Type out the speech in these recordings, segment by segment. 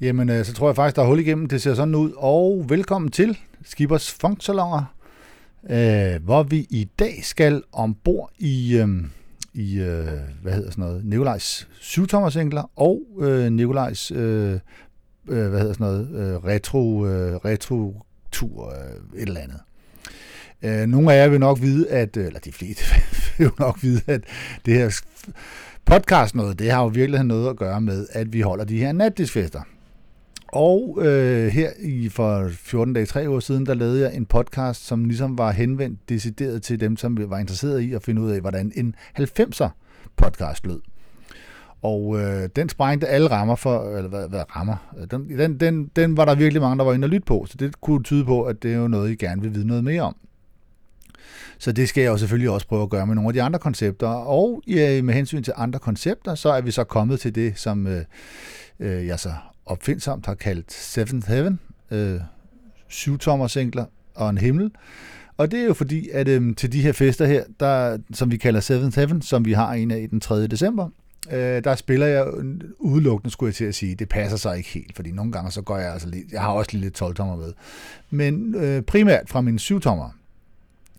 Jamen, øh, så tror jeg faktisk, der er hul igennem. Det ser sådan ud. Og velkommen til Skibers Funksalonger, øh, hvor vi i dag skal ombord i, øh, i øh, hvad hedder sådan noget, Nikolajs 7 enkler og øh, Nikolajs, øh, øh, hvad hedder sådan noget, øh, retro, øh, retro-tur, øh, et eller andet. Øh, nogle af jer vil nok vide, at, øh, eller de fleste vil jo nok vide, at det her podcast noget, det har jo virkelig noget at gøre med, at vi holder de her natdisfester. Og øh, her i for 14 dage, 3 år siden, der lavede jeg en podcast, som ligesom var henvendt decideret til dem, som var interesseret i at finde ud af, hvordan en 90'er podcast lød. Og øh, den sprængte alle rammer for, eller hvad, hvad rammer, den, den, den, den var der virkelig mange, der var inde og lytte på, så det kunne tyde på, at det er jo noget, I gerne vil vide noget mere om. Så det skal jeg jo selvfølgelig også prøve at gøre med nogle af de andre koncepter. Og ja, med hensyn til andre koncepter, så er vi så kommet til det, som øh, øh jeg så opfindsomt har kaldt Seventh Heaven, øh, syvtommersingler og en himmel. Og det er jo fordi, at øh, til de her fester her, der, som vi kalder Seventh Heaven, som vi har en af den 3. december, øh, der spiller jeg udelukkende, skulle jeg til at sige. Det passer sig ikke helt, fordi nogle gange så går jeg altså lidt, jeg har også lige lidt 12-tommer med. Men øh, primært fra mine 7-tommer,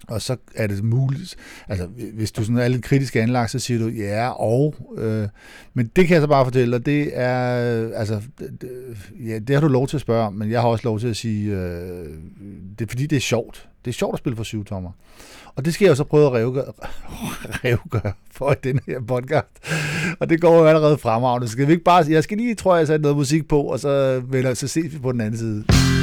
og så er det muligt, altså hvis du sådan er lidt kritisk anlagt, så siger du ja og, øh, men det kan jeg så bare fortælle dig, det er, altså, det, ja, det har du lov til at spørge om, men jeg har også lov til at sige, øh, det er fordi det er sjovt. Det er sjovt at spille for syv tommer. Og det skal jeg jo så prøve at revgøre, revgøre for den her podcast. Og det går jo allerede fremragende. Skal vi ikke bare, jeg skal lige, tror jeg, sætte noget musik på, og så, vender, så ses vi på den anden side.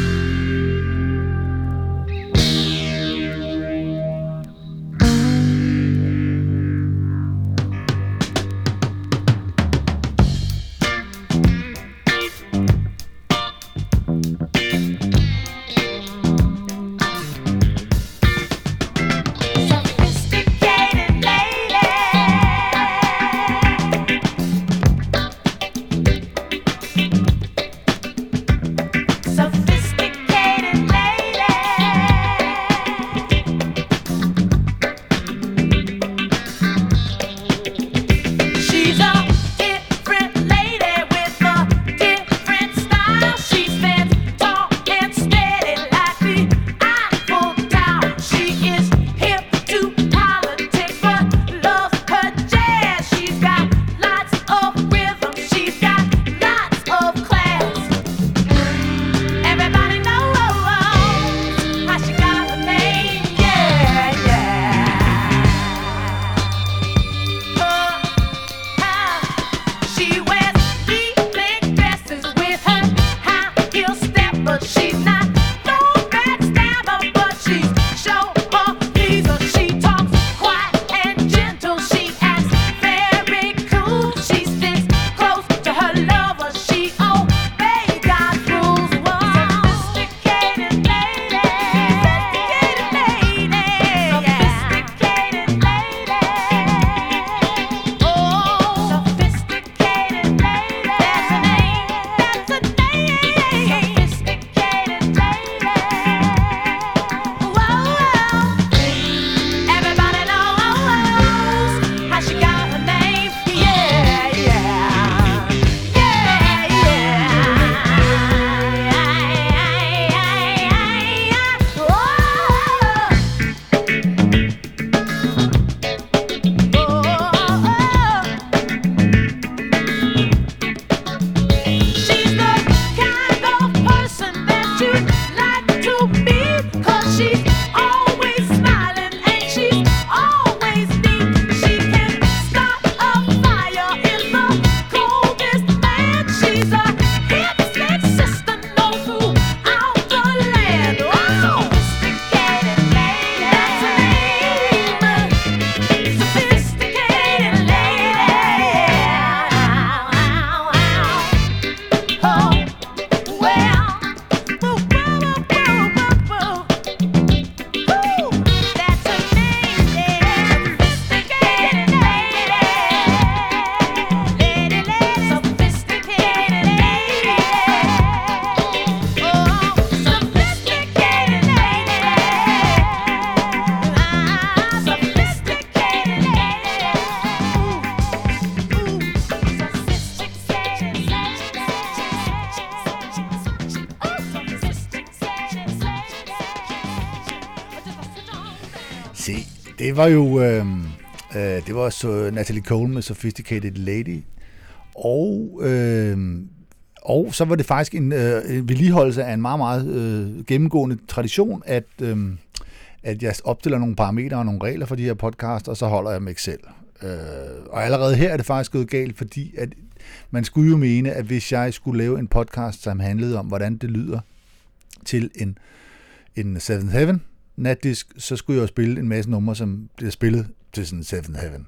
Det var jo... Øh, øh, det var så Natalie Cole med Sophisticated Lady. Og, øh, og så var det faktisk en, øh, en vedligeholdelse af en meget, meget øh, gennemgående tradition, at, øh, at jeg opstiller nogle parametre og nogle regler for de her podcast, og så holder jeg dem ikke selv. Øh, og allerede her er det faktisk gået galt, fordi at man skulle jo mene, at hvis jeg skulle lave en podcast, som handlede om, hvordan det lyder til en, en Seventh Heaven natdisk, så skulle jeg jo spille en masse numre, som bliver spillet til sådan Seven Heaven.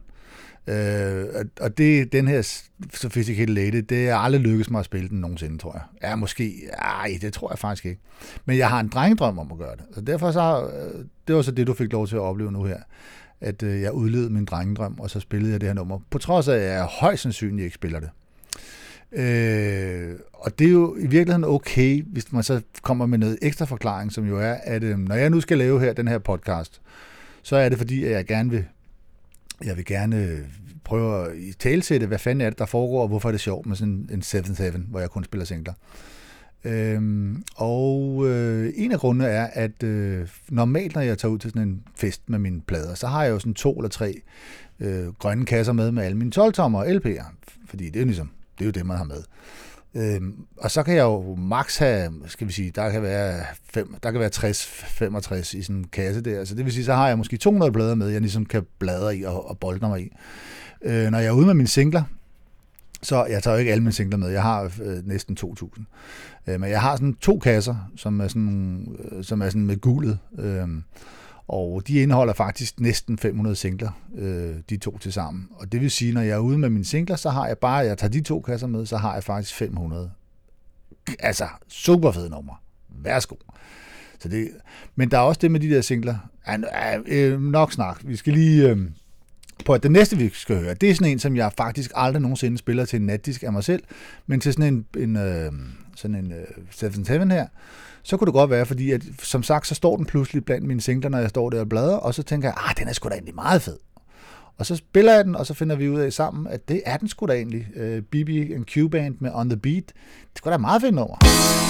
Øh, og det, den her Sophisticated Lady, det er aldrig lykkedes mig at spille den nogensinde, tror jeg. Ja, måske. Ej, det tror jeg faktisk ikke. Men jeg har en drengedrøm om at gøre det. Så derfor så, øh, det var så det, du fik lov til at opleve nu her. At øh, jeg udlevede min drengedrøm, og så spillede jeg det her nummer. På trods af, at jeg højst sandsynligt ikke spiller det. Øh, og det er jo i virkeligheden okay, hvis man så kommer med noget ekstra forklaring, som jo er, at øh, når jeg nu skal lave her den her podcast, så er det fordi, at jeg gerne vil jeg vil gerne øh, prøve at talsætte, hvad fanden er det, der foregår, og hvorfor er det sjovt med sådan en 7-7, hvor jeg kun spiller singler. Øhm, og øh, en af grundene er, at øh, normalt, når jeg tager ud til sådan en fest med mine plader, så har jeg jo sådan to eller tre øh, grønne kasser med med alle mine 12-tommer og LP'er, fordi det er, ligesom, det er jo det, man har med. Øhm, og så kan jeg jo max have, skal vi sige, der kan være, fem, der kan være 60-65 i sådan en kasse der. Så det vil sige, så har jeg måske 200 blader med, jeg ligesom kan bladre i og, og bolde mig i. Øh, når jeg er ude med mine singler, så jeg tager jo ikke alle mine singler med. Jeg har øh, næsten 2.000. Øh, men jeg har sådan to kasser, som er sådan, øh, som er sådan med gulet. Øh, og de indeholder faktisk næsten 500 singler, øh, de to til sammen. Og det vil sige, når jeg er ude med mine singler, så har jeg bare, jeg tager de to kasser med, så har jeg faktisk 500. Altså, super fede nummer. Værsgo. Så det, men der er også det med de der singler. Øh, nok snak. Vi skal lige... Øh, på at det næste, vi skal høre, det er sådan en, som jeg faktisk aldrig nogensinde spiller til en natdisk af mig selv, men til sådan en, en øh, sådan en øh, Seven Heaven her, så kunne det godt være, fordi at, som sagt, så står den pludselig blandt mine singler, når jeg står der og bladrer, og så tænker jeg, ah, den er sgu da egentlig meget fed. Og så spiller jeg den, og så finder vi ud af sammen, at det er den sgu da egentlig. Øh, uh, BB and Q-Band med On The Beat. Det skulle da meget fedt nummer.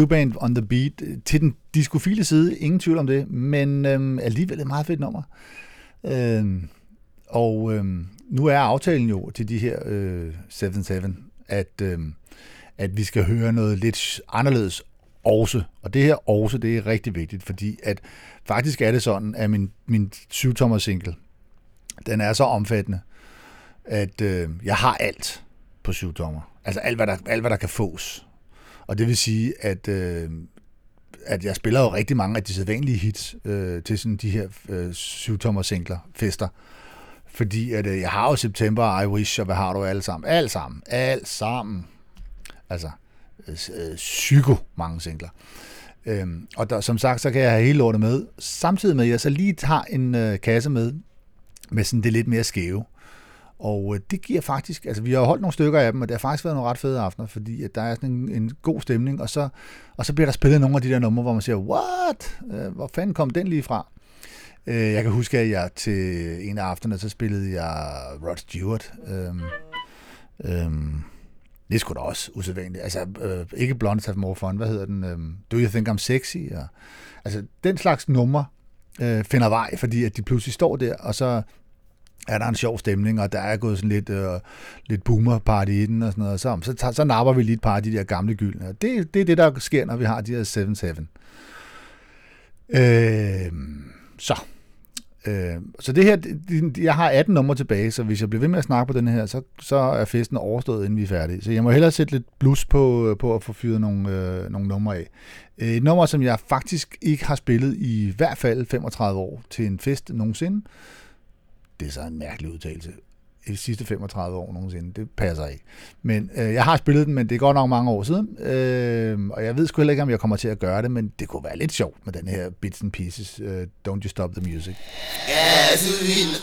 BB&Q Band on the beat. Øh, til den diskofile side, ingen tvivl om det, men øhm, alligevel et meget fedt nummer. Øhm, og øhm, nu er aftalen jo til de her øh, 7-7, at, øhm, at vi skal høre noget lidt anderledes også. Og det her også, det er rigtig vigtigt, fordi at faktisk er det sådan, at min, min 7-tommer single, den er så omfattende, at øh, jeg har alt på 7-tommer. Altså alt hvad, der, alt, hvad der kan fås. Og det vil sige, at, øh, at jeg spiller jo rigtig mange af de sædvanlige hits øh, til sådan de her øh, 7-tommer singler, fester. Fordi at, øh, jeg har jo September, I Wish og hvad har du alle sammen. Alt sammen. Alt sammen. Altså, øh, psyko mange singler. Øhm, og der, som sagt, så kan jeg have hele lortet med. Samtidig med, at jeg så lige tager en øh, kasse med, med sådan det lidt mere skæve. Og øh, det giver faktisk, altså vi har holdt nogle stykker af dem, og det har faktisk været nogle ret fede aftener, fordi at der er sådan en, en god stemning, og så, og så bliver der spillet nogle af de der numre, hvor man siger, what? Øh, hvor fanden kom den lige fra? Øh, jeg kan huske, at jeg til en af aftenerne, så spillede jeg Rod Stewart. Øhm, øhm, det er sgu da også usædvanligt. Altså, øh, ikke Blondes Have More Fun, hvad hedder den? Øhm, Do You Think I'm Sexy? Og, altså, den slags numre øh, finder vej, fordi at de pludselig står der, og så er der en sjov stemning, og der er gået sådan lidt, øh, lidt boomer-party i den og sådan noget. Så, så, så, så napper vi lige et par af de der gamle gyldne. Det, det er det, der sker, når vi har de her 7-7. Øh, så. Øh, så det her, jeg har 18 numre tilbage, så hvis jeg bliver ved med at snakke på den her, så, så er festen overstået, inden vi er færdige. Så jeg må hellere sætte lidt blus på, øh, på at få fyret nogle, øh, nogle numre af. Øh, et nummer, som jeg faktisk ikke har spillet i, i hvert fald 35 år til en fest nogensinde. Det er så en mærkelig udtalelse. I de sidste 35 år nogensinde. Det passer ikke. Men øh, jeg har spillet den, men det er godt nok mange år siden. Øh, og jeg ved sgu heller ikke, om jeg kommer til at gøre det, men det kunne være lidt sjovt med den her Bits and Pieces. Øh, Don't You Stop the Music. Gasoline,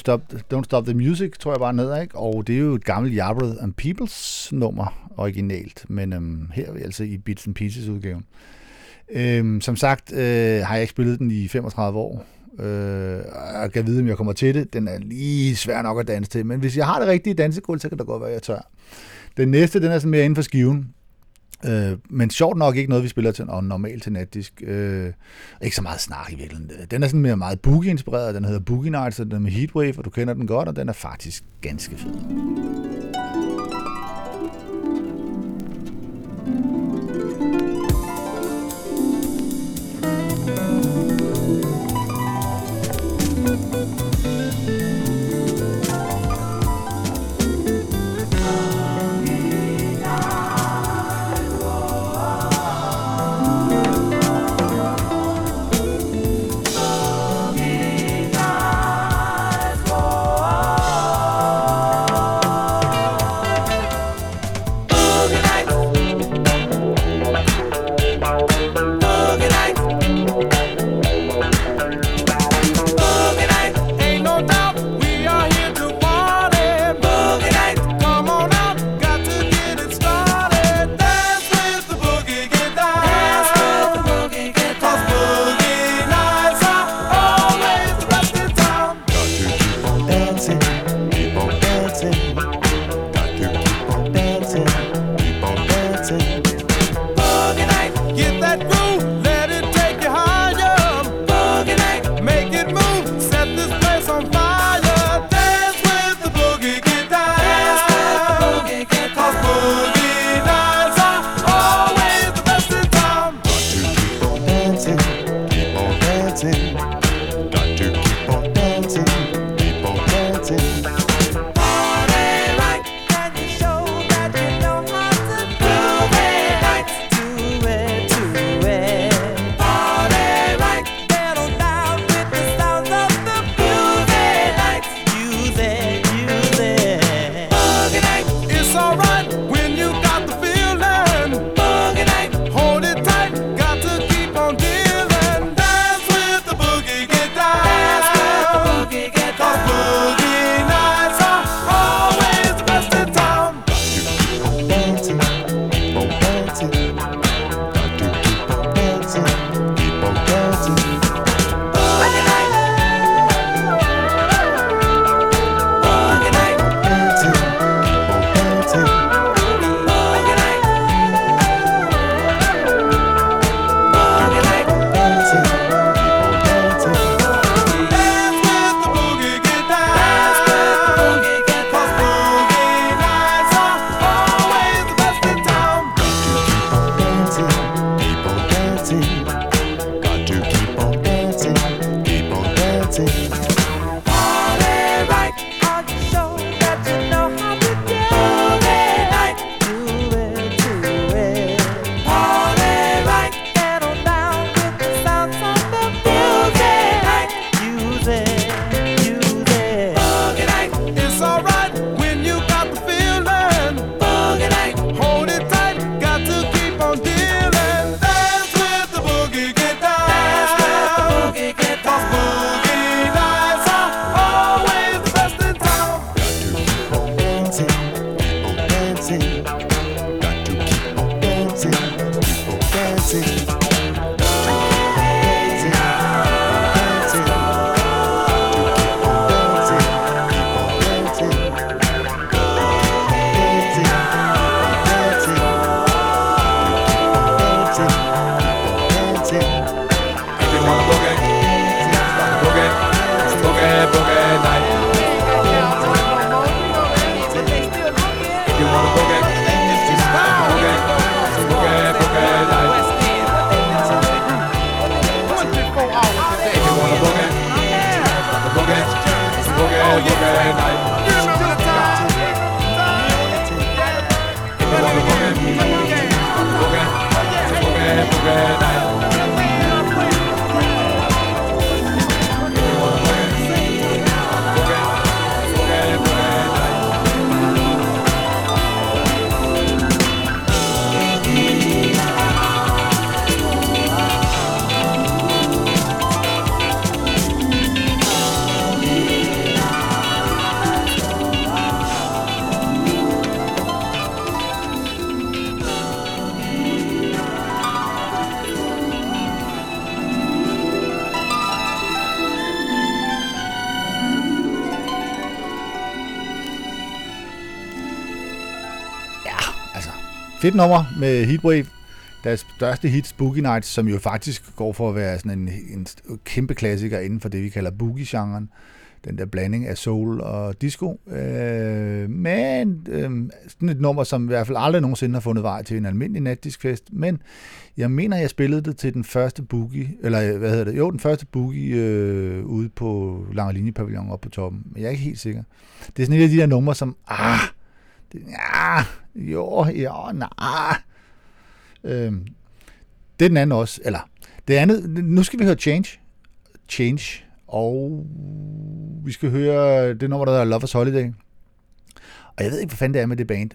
Stop, Don't Stop the Music, tror jeg bare ned, ikke? Og det er jo et gammelt Yardbird and Peoples nummer originalt, men øhm, her er vi altså i Bits and Pieces udgaven. Øhm, som sagt øh, har jeg ikke spillet den i 35 år, Øh, jeg kan vide, om jeg kommer til det. Den er lige svær nok at danse til, men hvis jeg har det rigtige dansegulv, så kan det godt være, at jeg tør. Den næste, den er sådan mere inden for skiven. Øh, men sjovt nok ikke noget, vi spiller til og normalt til natdisk. Øh, ikke så meget snak i virkeligheden. Den er sådan mere meget boogie-inspireret, den hedder Boogie Nights, og den er med Heatwave, og du kender den godt, og den er faktisk ganske fed. Fedt nummer med Heatwave. Deres største hit, Boogie Nights, som jo faktisk går for at være sådan en, en kæmpe klassiker inden for det, vi kalder boogie-genren. Den der blanding af soul og disco. Øh, men øh, sådan et nummer, som i hvert fald aldrig nogensinde har fundet vej til en almindelig natdiskfest. Men jeg mener, jeg spillede det til den første boogie, eller hvad hedder det? Jo, den første boogie øh, ude på Lange Linje Pavillon oppe på toppen. Men jeg er ikke helt sikker. Det er sådan et af de der numre, som, ah, det, ja, jo, ja, nej. Øhm, det er den anden også, eller det andet, nu skal vi høre Change. Change, og vi skal høre det nummer, der hedder Lovers Holiday. Og jeg ved ikke, hvad fanden det er med det band.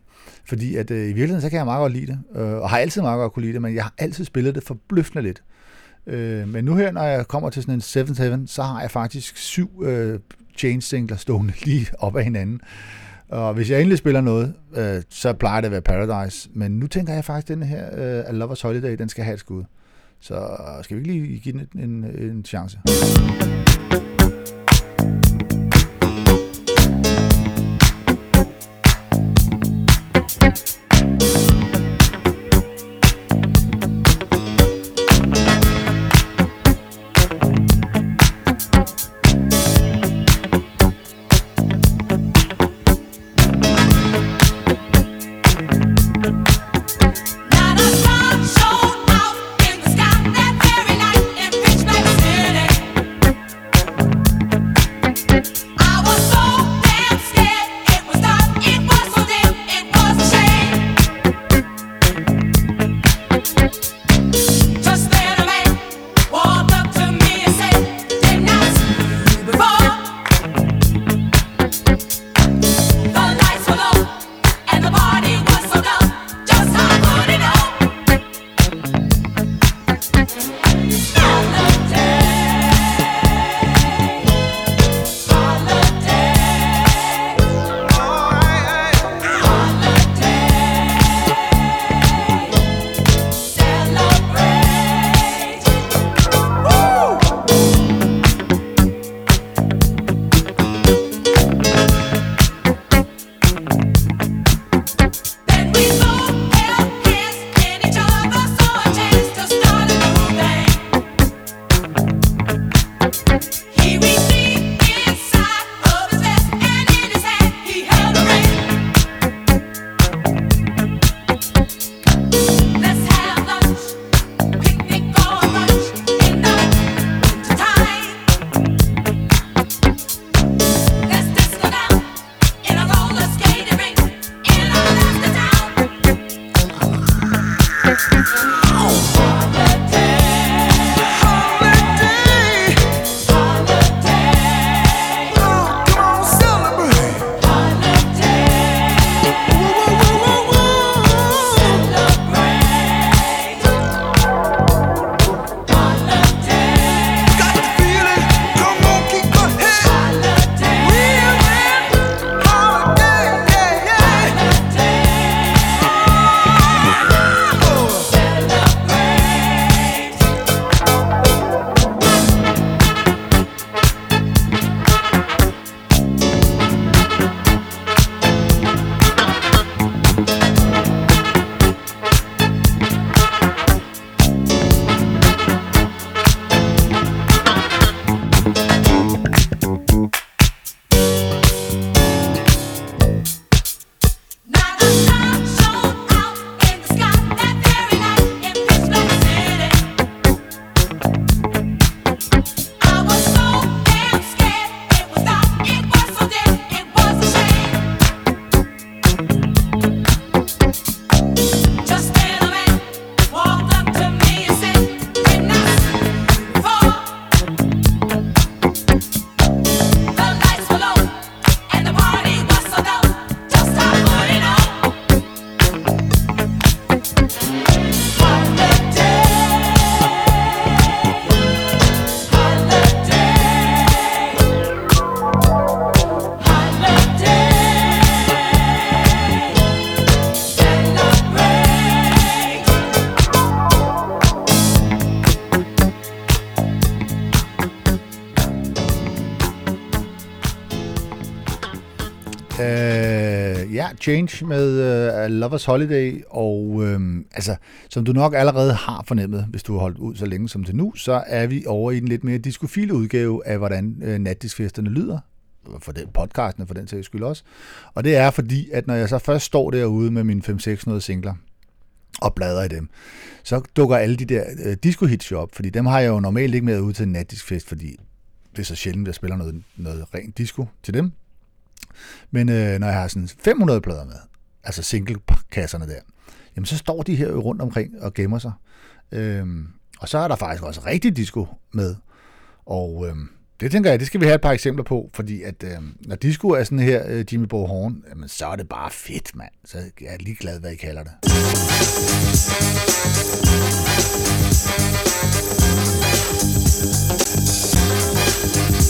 Fordi at, øh, i virkeligheden, så kan jeg meget godt lide det. Øh, og har altid meget godt kunne lide det, men jeg har altid spillet det forbløffende lidt. Øh, men nu her, når jeg kommer til sådan en 7-7, så har jeg faktisk syv øh, Change singler stående lige op ad hinanden. Og hvis jeg endelig spiller noget, øh, så plejer det at være Paradise. Men nu tænker jeg faktisk, at den her øh, A Lover's Holiday, den skal have et skud. Så skal vi ikke lige give den en, en, en chance? Change med uh, Lovers Holiday, og øhm, altså, som du nok allerede har fornemmet, hvis du har holdt ud så længe som til nu, så er vi over i den lidt mere diskofile udgave af, hvordan øh, natdiskfesterne lyder, for den podcasten for den sags skyld også. Og det er fordi, at når jeg så først står derude med mine 5-600 singler, og bladrer i dem, så dukker alle de der øh, disco-hits jo op, fordi dem har jeg jo normalt ikke med ud til en natdiskfest, fordi det er så sjældent, at jeg spiller noget, noget rent disco til dem. Men øh, når jeg har sådan 500 plader med, altså single-kasserne der, jamen så står de her jo rundt omkring og gemmer sig. Øhm, og så er der faktisk også rigtig disco med. Og øhm, det tænker jeg, det skal vi have et par eksempler på, fordi at øhm, når disco er sådan her øh, Jimmy Bo Horn, jamen, så er det bare fedt, mand. Så jeg er ligeglad, hvad I kalder det. Oh,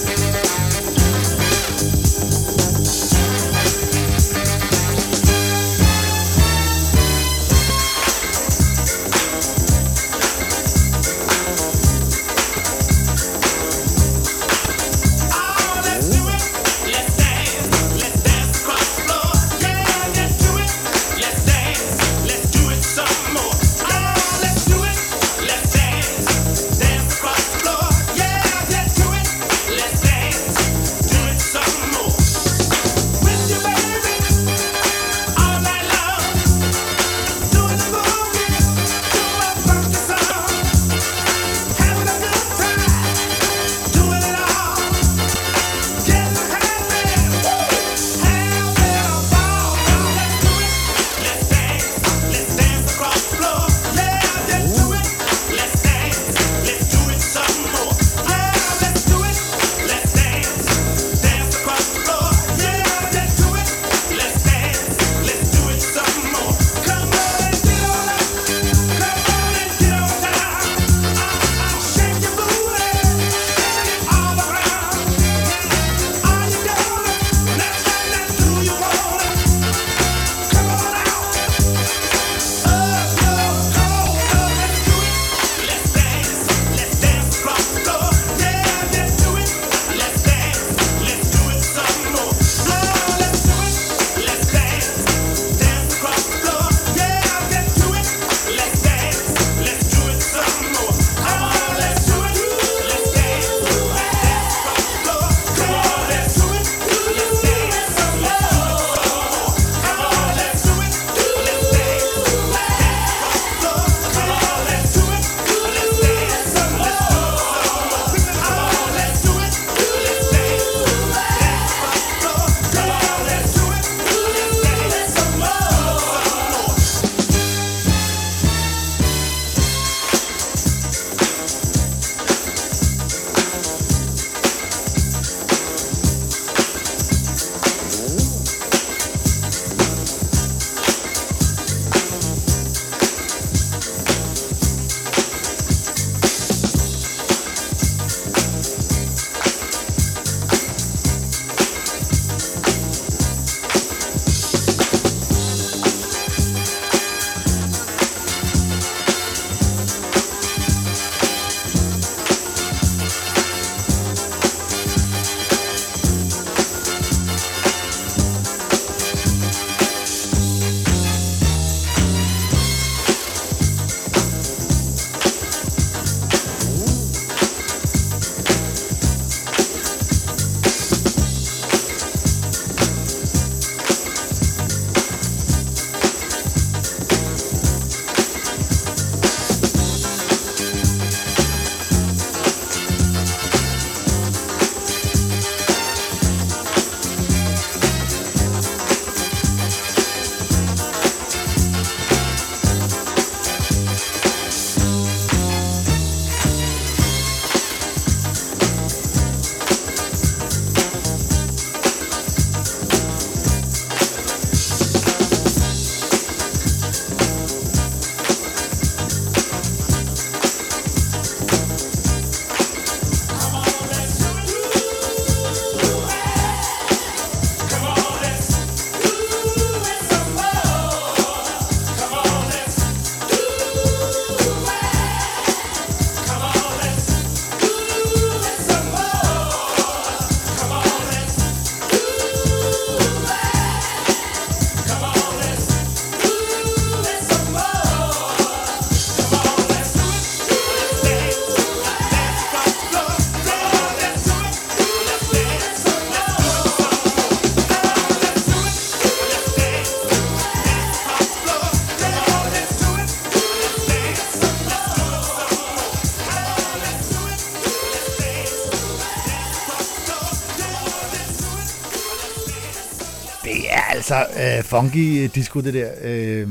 altså, øh, funky disco, det der, øh,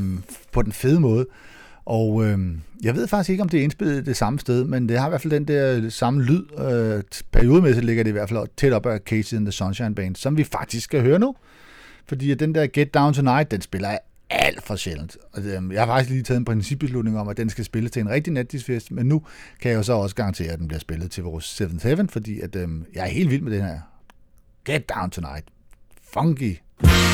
på den fede måde. Og øh, jeg ved faktisk ikke, om det er indspillet det samme sted, men det har i hvert fald den der samme lyd. Øh, periodemæssigt ligger det i hvert fald tæt op af Casey and the Sunshine Band, som vi faktisk skal høre nu. Fordi den der Get Down Tonight, den spiller jeg alt for sjældent. Og øh, jeg har faktisk lige taget en principbeslutning om, at den skal spilles til en rigtig natdisfest, men nu kan jeg jo så også garantere, at den bliver spillet til vores 7th Heaven, fordi at, øh, jeg er helt vild med den her. Get Down Tonight. Funky. Let's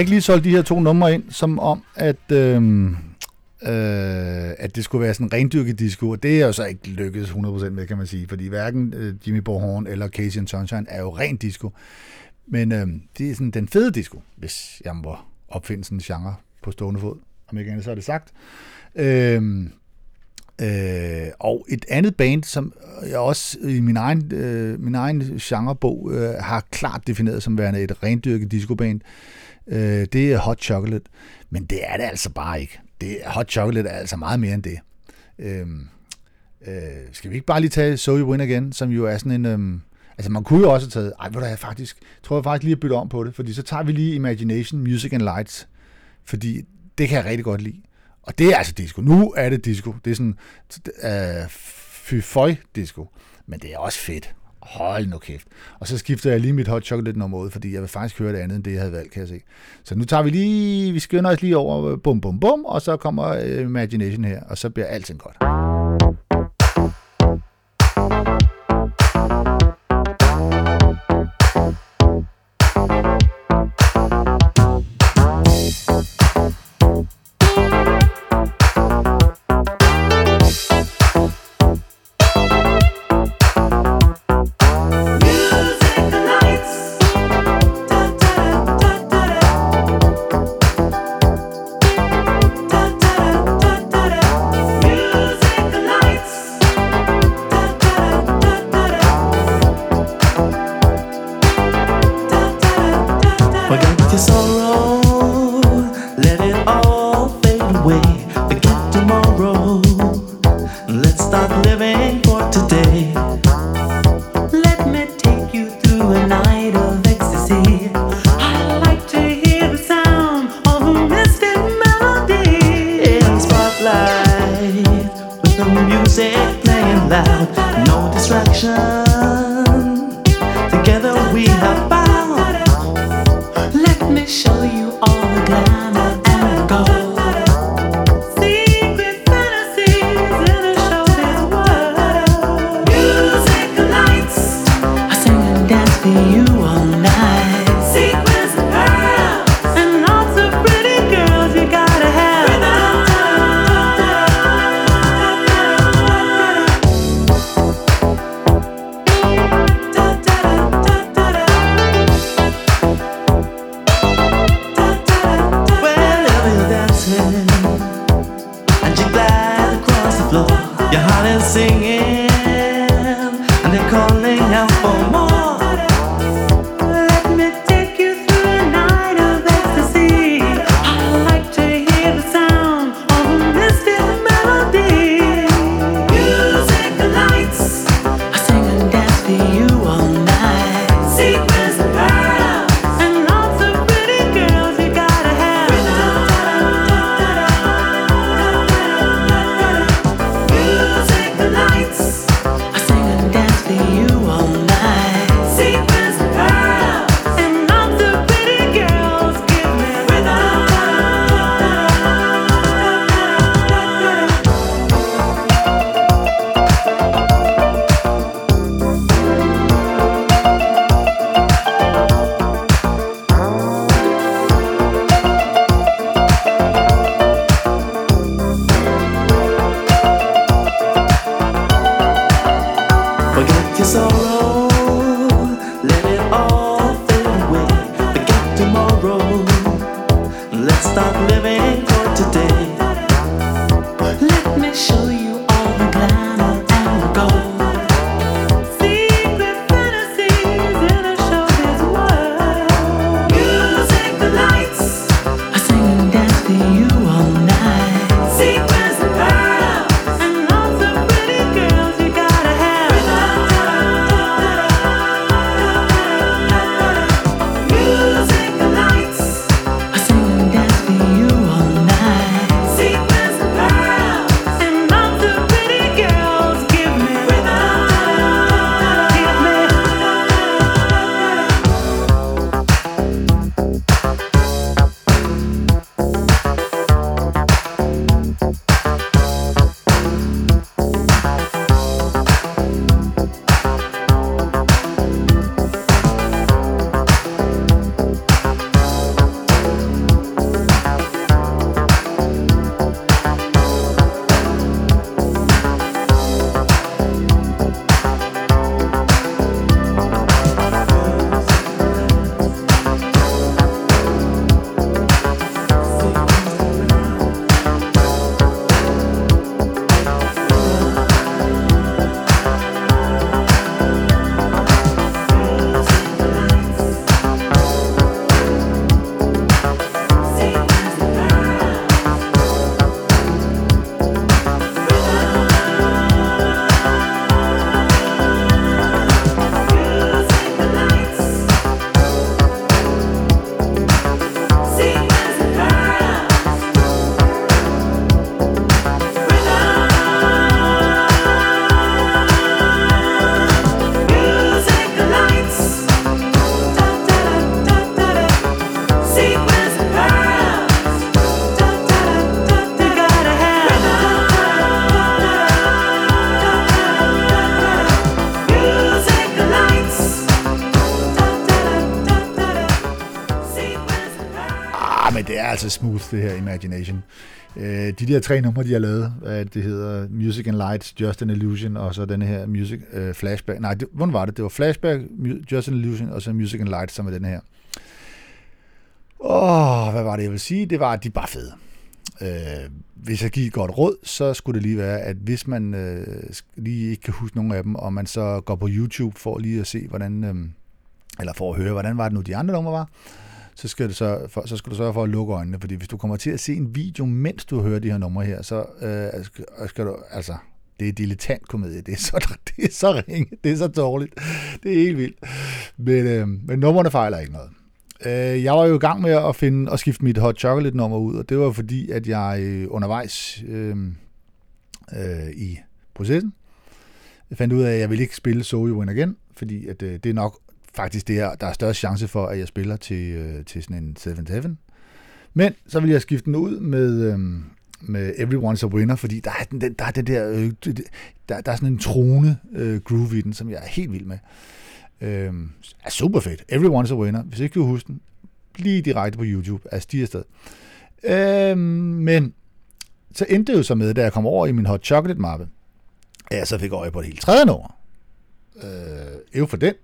ikke lige solgt de her to numre ind, som om, at, øh, øh, at det skulle være sådan en rendyrket disco, og det er jo så ikke lykkedes 100% med, kan man sige, fordi hverken øh, Jimmy Borhorn eller Casey and Sunshine er jo ren disco. Men øh, det er sådan den fede disco, hvis jeg må opfinde sådan en genre på stående fod. Om ikke andet, så er det sagt. Øh, Øh, og et andet band, som jeg også i min egen, øh, min egen genrebog øh, har klart defineret som værende et rendyrket discoband, øh, det er Hot Chocolate. Men det er det altså bare ikke. Det, Hot Chocolate er altså meget mere end det. Øh, øh, skal vi ikke bare lige tage So You Win Again, som jo er sådan en... Øh, altså man kunne jo også have taget... Ej, ved du jeg faktisk... tror jeg faktisk lige at bytte om på det, fordi så tager vi lige Imagination, Music and Lights, fordi det kan jeg rigtig godt lide. Og det er altså disco. Nu er det disco. Det er sådan øh, fy disco. Men det er også fedt. Hold nu kæft. Og så skifter jeg lige mit hot chocolate nummer ud, fordi jeg vil faktisk høre det andet, end det, jeg havde valgt, kan jeg se. Så nu tager vi lige, vi skynder os lige over, bum, bum, bum, og så kommer øh, Imagination her, og så bliver alting godt. Altså smooth, det her Imagination. Øh, de der tre numre, de har lavet, det hedder Music and Lights, Just an Illusion, og så den her Music øh, Flashback. Nej, det, hvordan var det? Det var Flashback, Just an Illusion, og så Music and Lights, som er den her. Åh, hvad var det, jeg vil sige? Det var, at de er bare fede. Øh, hvis jeg giver et godt råd, så skulle det lige være, at hvis man øh, lige ikke kan huske nogen af dem, og man så går på YouTube for lige at se, hvordan, øh, eller for at høre, hvordan var det nu, de andre numre var, så skal, du så, for, så skal du sørge for at lukke øjnene, fordi hvis du kommer til at se en video, mens du hører de her numre her, så øh, skal, skal du, altså, det er dilettantkomedie, det er så, det er så ringe, det er så dårligt, det er helt vildt. Men, øh, men numrene fejler ikke noget. Øh, jeg var jo i gang med at finde og skifte mit hot chocolate nummer ud, og det var fordi, at jeg øh, undervejs øh, øh, i processen fandt ud af, at jeg ville ikke spille So You Win Again, fordi at, øh, det er nok faktisk det her, der er størst chance for, at jeg spiller til, øh, til sådan en 7-7. Men så vil jeg skifte den ud med, øh, med Everyone's a Winner, fordi der er den, der er den der, øh, der, der er sådan en trone øh, groove i den, som jeg er helt vild med. Øh, er super fedt. Everyone's a Winner. Hvis ikke du husker den, lige direkte på YouTube. Altså, de er afsted. Øh, men så endte det jo så med, da jeg kom over i min hot chocolate mappe, at jeg så fik øje på et helt tredje nummer. Øh, jo for den.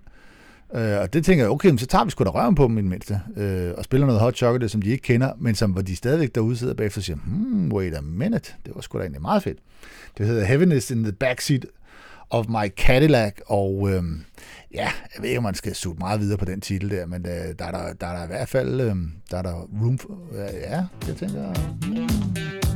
Øh, og det tænker jeg, okay, så tager vi sgu da røven på dem i det mindste, øh, og spiller noget hot chocolate, som de ikke kender, men som hvor de stadigvæk derude sidder bagefter og siger, hmm, wait a minute, det var sgu da egentlig meget fedt. Det hedder Heaviness in the Backseat of My Cadillac, og øh, ja, jeg ved ikke, om man skal suge meget videre på den titel der, men øh, der, er der, der er der i hvert fald, øh, der er der room for, øh, ja, jeg tænker, hmm.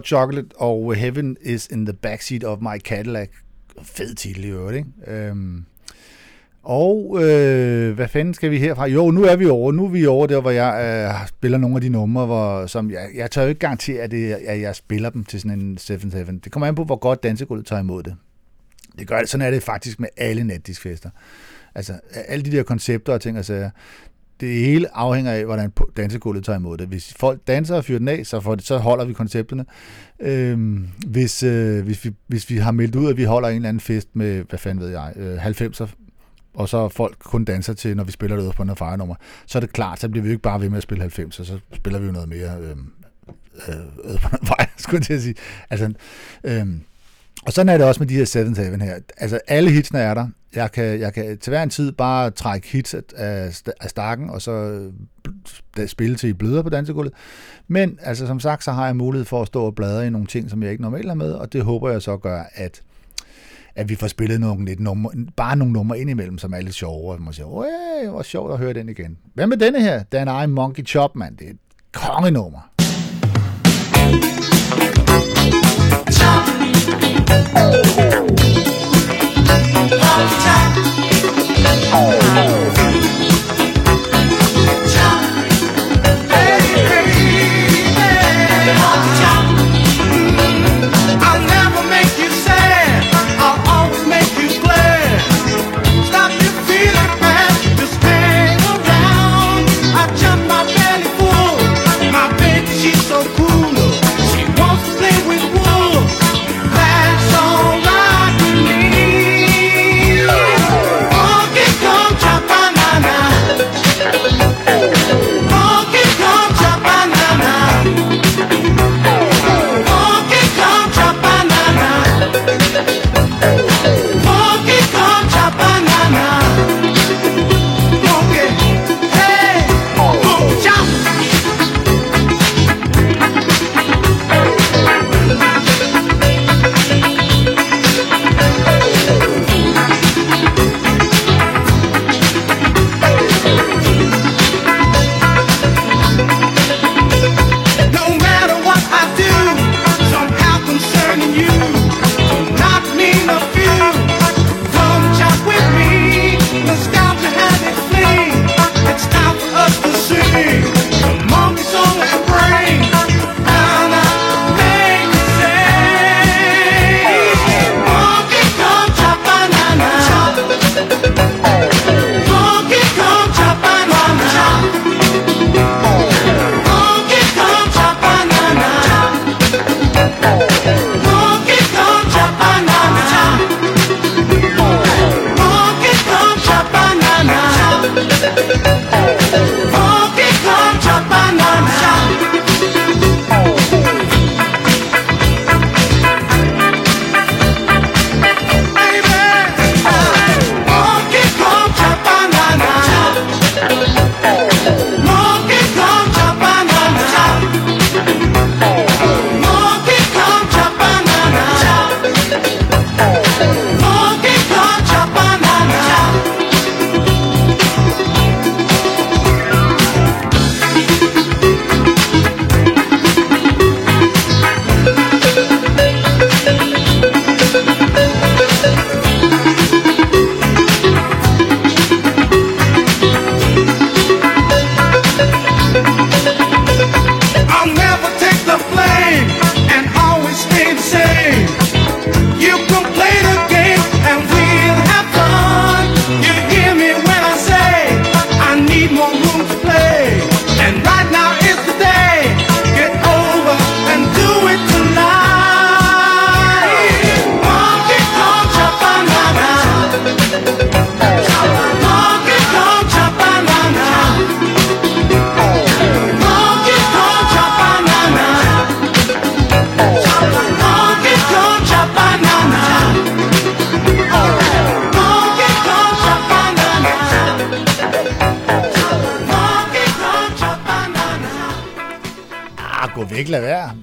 Hot Chocolate og Heaven is in the backseat of my Cadillac. Fed titel i øvrigt, ikke? Øhm, og øh, hvad fanden skal vi herfra? Jo, nu er vi over. Nu er vi over der, hvor jeg øh, spiller nogle af de numre, hvor, som jeg, jeg tør jo ikke garantere, at, det, at jeg spiller dem til sådan en 7-7. Det kommer an på, hvor godt dansegulvet tager imod det. Det gør det. Sådan er det faktisk med alle natdiskfester. Altså, alle de der koncepter og ting og sager, det hele afhænger af, hvordan dansegulvet tager imod det. Hvis folk danser og fyrer den af, så, får det, så holder vi koncepterne. Øhm, hvis, øh, hvis, vi, hvis vi har meldt ud, at vi holder en eller anden fest med, hvad fanden ved jeg, øh, 90'er, og så folk kun danser til, når vi spiller det på en fejrenummer, så er det klart, så bliver vi jo ikke bare ved med at spille 90'er, så spiller vi jo noget mere øh, øh, øh, på en vej, skulle jeg til at sige. Altså, øh, og sådan er det også med de her 7-7 her. Altså, alle hitsene er der. Jeg kan, jeg kan til hver en tid bare trække hits af, af stakken, og så øh, spille til i bløder på dansegulvet. Men altså, som sagt, så har jeg mulighed for at stå og bladre i nogle ting, som jeg ikke normalt har med, og det håber jeg så gør, at at vi får spillet nogle, lidt nummer, bare nogle numre indimellem, som er lidt sjove, og man siger, åh, hvor sjovt at høre den igen. Hvad med denne her? Den er en Monkey Chop, mand. Det er et kongenummer. Oh.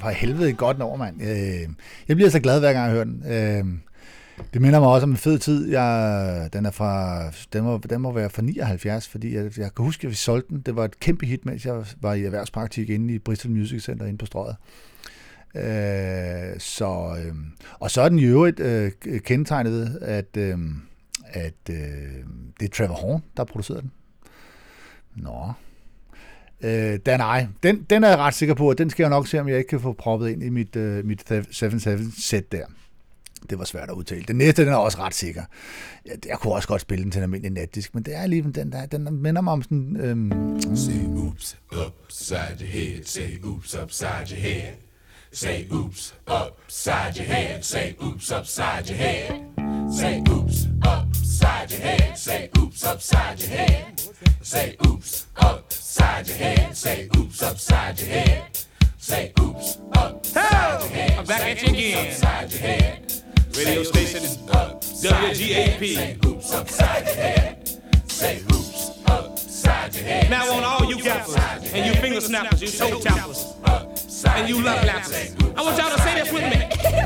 for helvede godt over, mand. Øh, jeg bliver så glad, hver gang jeg hører den. Øh, det minder mig også om en fed tid. Jeg, den, er fra, den, må, den må være fra 79, fordi jeg, jeg kan huske, at vi solgte den. Det var et kæmpe hit, mens jeg var i erhvervspraktik inde i Bristol Music Center inde på strøget. Øh, så, øh, og så er den i øvrigt øh, kendetegnet ved, at, øh, at øh, det er Trevor Horn, der producerer den. Nå, Øh, den, nej, den, den er jeg ret sikker på, at den skal jeg nok se, om jeg ikke kan få proppet ind i mit, øh, mit 7-7-sæt der. Det var svært at udtale. Den næste, den er også ret sikker. Jeg, jeg kunne også godt spille den til en almindelig natdisk, men det er alligevel den der, den minder mig om sådan... Øhm, Se, oops, upside your head. Say, oops, upside your head. Say oops upside your head. Say oops upside your head. Say oops upside your head. Say oops upside your head. Say oops upside your head. Say oops upside your head. Say oops upside your head. I'm back at you again. Upside your head. Radio station is WGAP. Say oops upside your head. Say oops upside your head. Now on all you gappers and you finger snappers, you toe tappers and you love lapses. I want y'all to say this with me.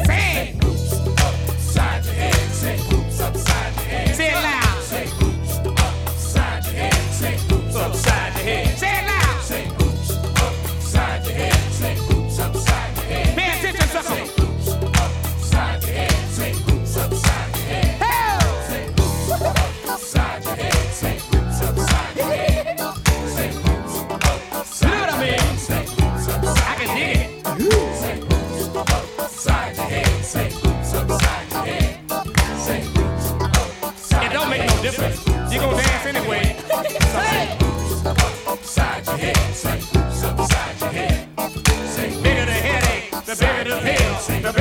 say it. Say. Say it loud. Say. Say it loud. It don't make no difference. You gonna dance anyway. So say hoops upside your head. Say hoops upside your head. Say bigger the headache, the bigger the pill,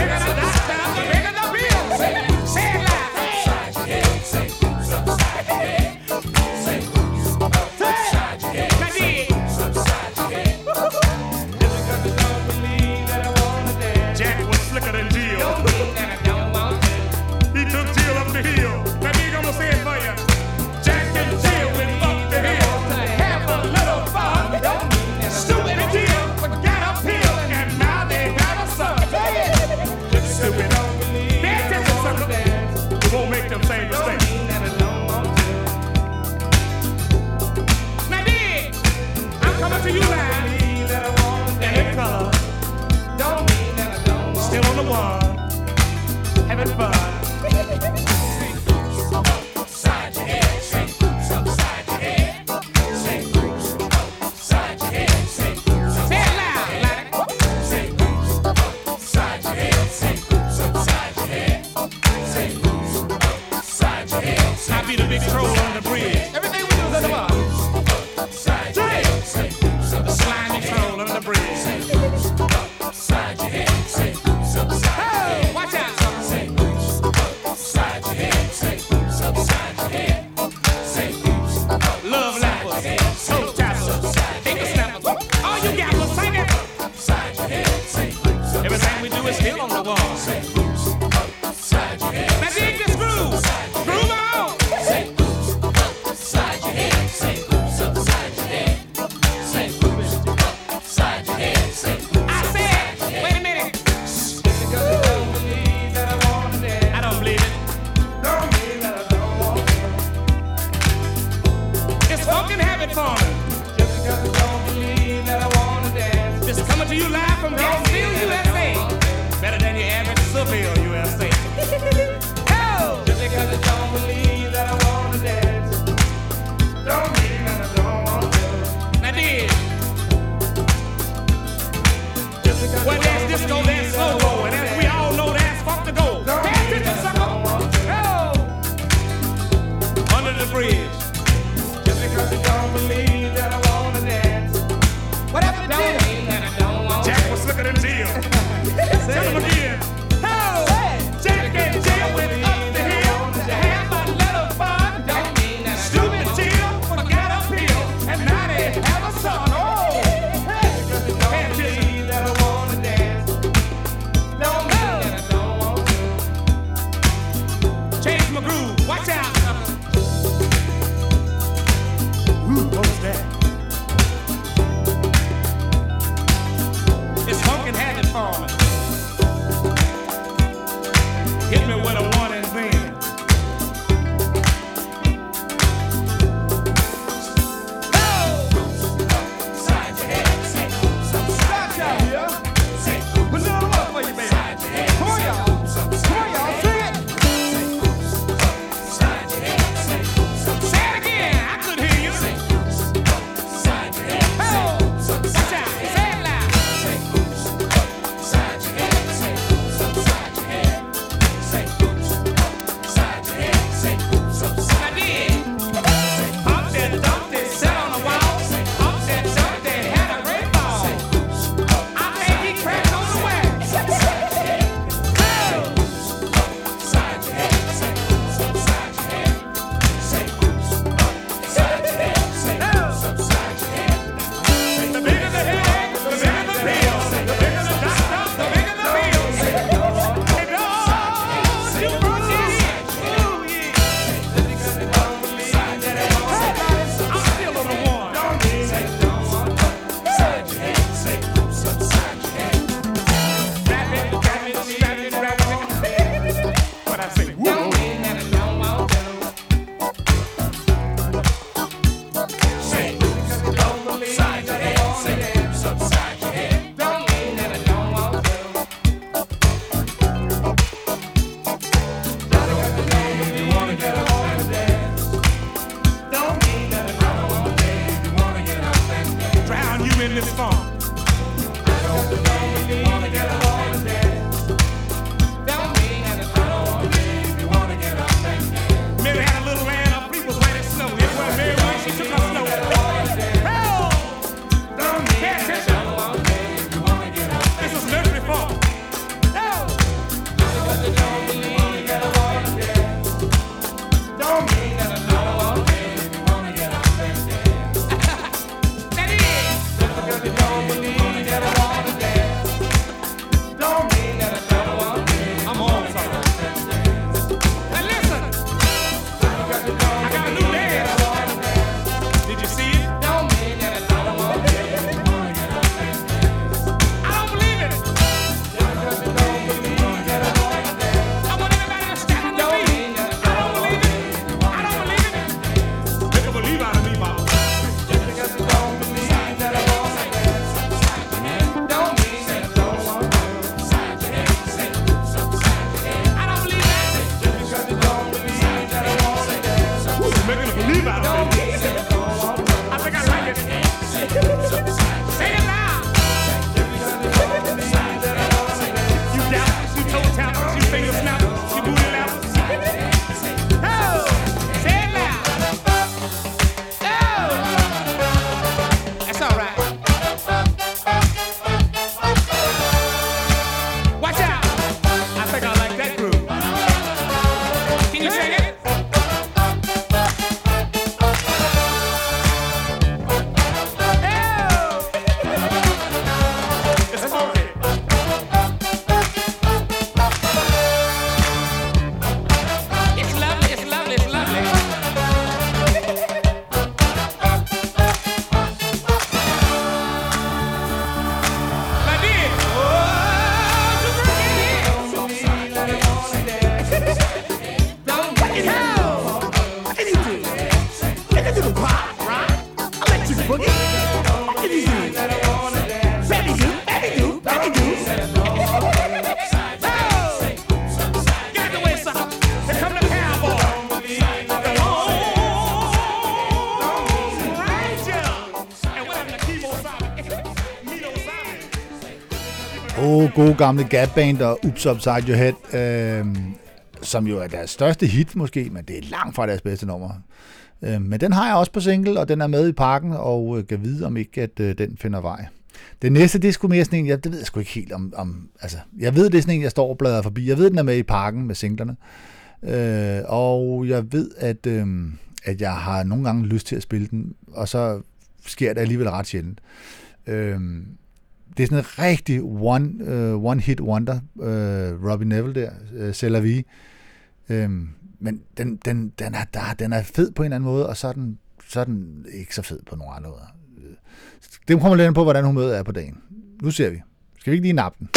gamle Gap Band og Oops Upside Your Head, øh, som jo er deres største hit måske, men det er langt fra deres bedste nummer. Øh, men den har jeg også på single, og den er med i pakken, og øh, kan vide om ikke, at øh, den finder vej. Det næste, det er sgu mere sådan en, jeg, det ved jeg sgu ikke helt om, om, altså, jeg ved, det er sådan en, jeg står og bladrer forbi. Jeg ved, den er med i pakken med singlerne. Øh, og jeg ved, at, øh, at jeg har nogle gange lyst til at spille den, og så sker det alligevel ret sjældent. Øh, det er sådan en rigtig one, uh, one hit wonder, uh, Robbie Neville der, øh, uh, vi. Øhm, men den, den, den, er, der, den er fed på en eller anden måde, og så er den, så er den ikke så fed på nogen andre måder. Det kommer lidt an på, hvordan humøret er på dagen. Nu ser vi. Skal vi ikke lige nappe den?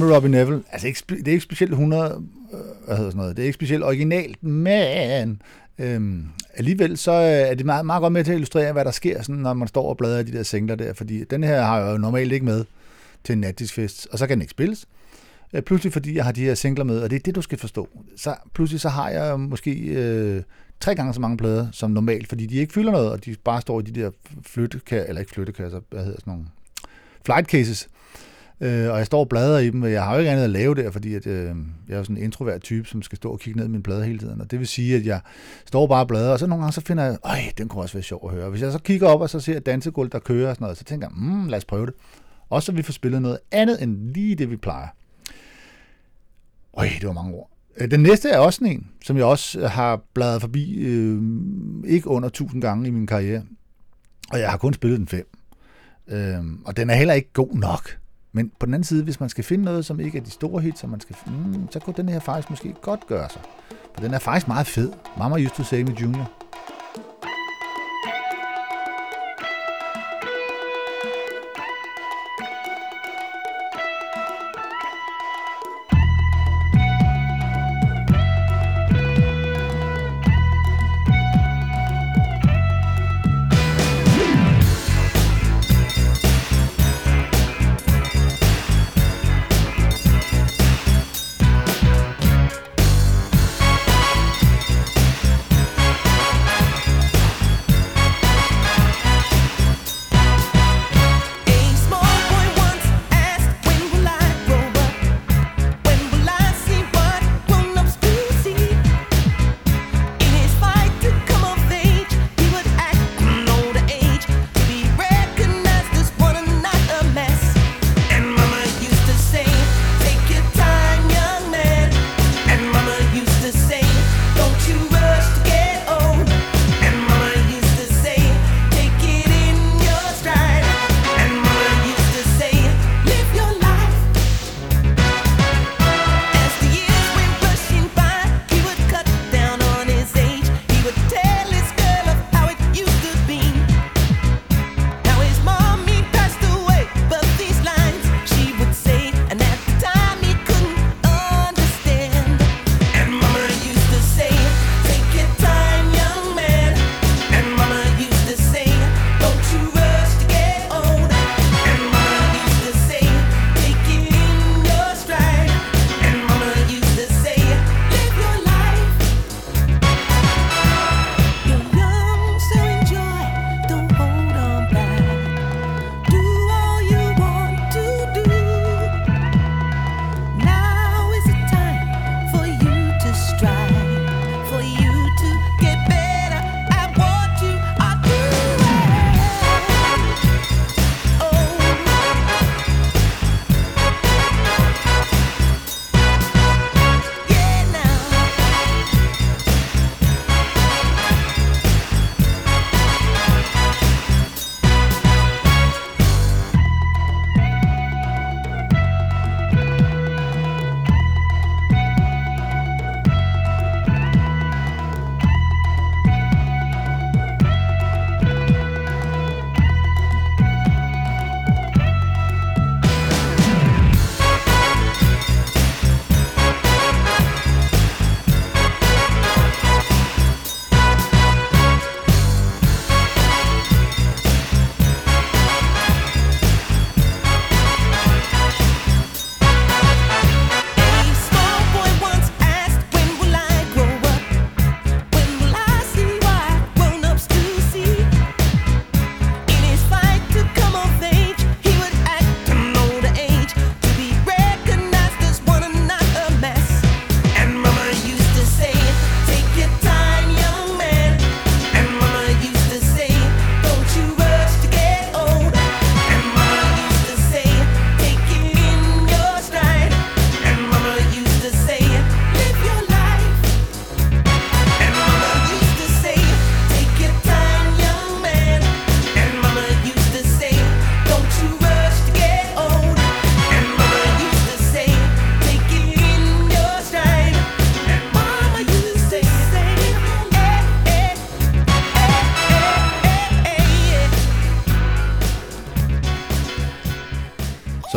Gamle Robbie Neville. Altså, ikke, det er ikke specielt 100... Øh, hvad hedder sådan noget? Det er ikke specielt originalt, men... Øhm, alligevel så øh, er det meget, meget godt med til at illustrere, hvad der sker, sådan, når man står og bladrer de der singler der, fordi den her har jeg jo normalt ikke med til en nattisfest, og så kan den ikke spilles. Øh, pludselig fordi jeg har de her singler med, og det er det, du skal forstå. Så pludselig så har jeg måske øh, tre gange så mange plader som normalt, fordi de ikke fylder noget, og de bare står i de der flyttekasser, eller ikke flyttekasser, hvad hedder sådan nogle, flight cases, Øh, og jeg står og bladrer i dem, og jeg har jo ikke andet at lave der, fordi at, øh, jeg er jo sådan en introvert type, som skal stå og kigge ned i min plader hele tiden. Og det vil sige, at jeg står bare og bladrer, og så nogle gange så finder jeg, øj, den kunne også være sjov at høre. Hvis jeg så kigger op og så ser dansegulv, der kører og sådan noget, så tænker jeg, mm, lad os prøve det. Også så vi får spillet noget andet end lige det, vi plejer. Øj, det var mange ord. Øh, den næste er også en, som jeg også har bladret forbi øh, ikke under 1000 gange i min karriere. Og jeg har kun spillet den fem. Øh, og den er heller ikke god nok. Men på den anden side, hvis man skal finde noget, som ikke er de store hits, så, man skal, mm, så kunne den her faktisk måske godt gøre sig. For den er faktisk meget fed. Mama used to say me junior.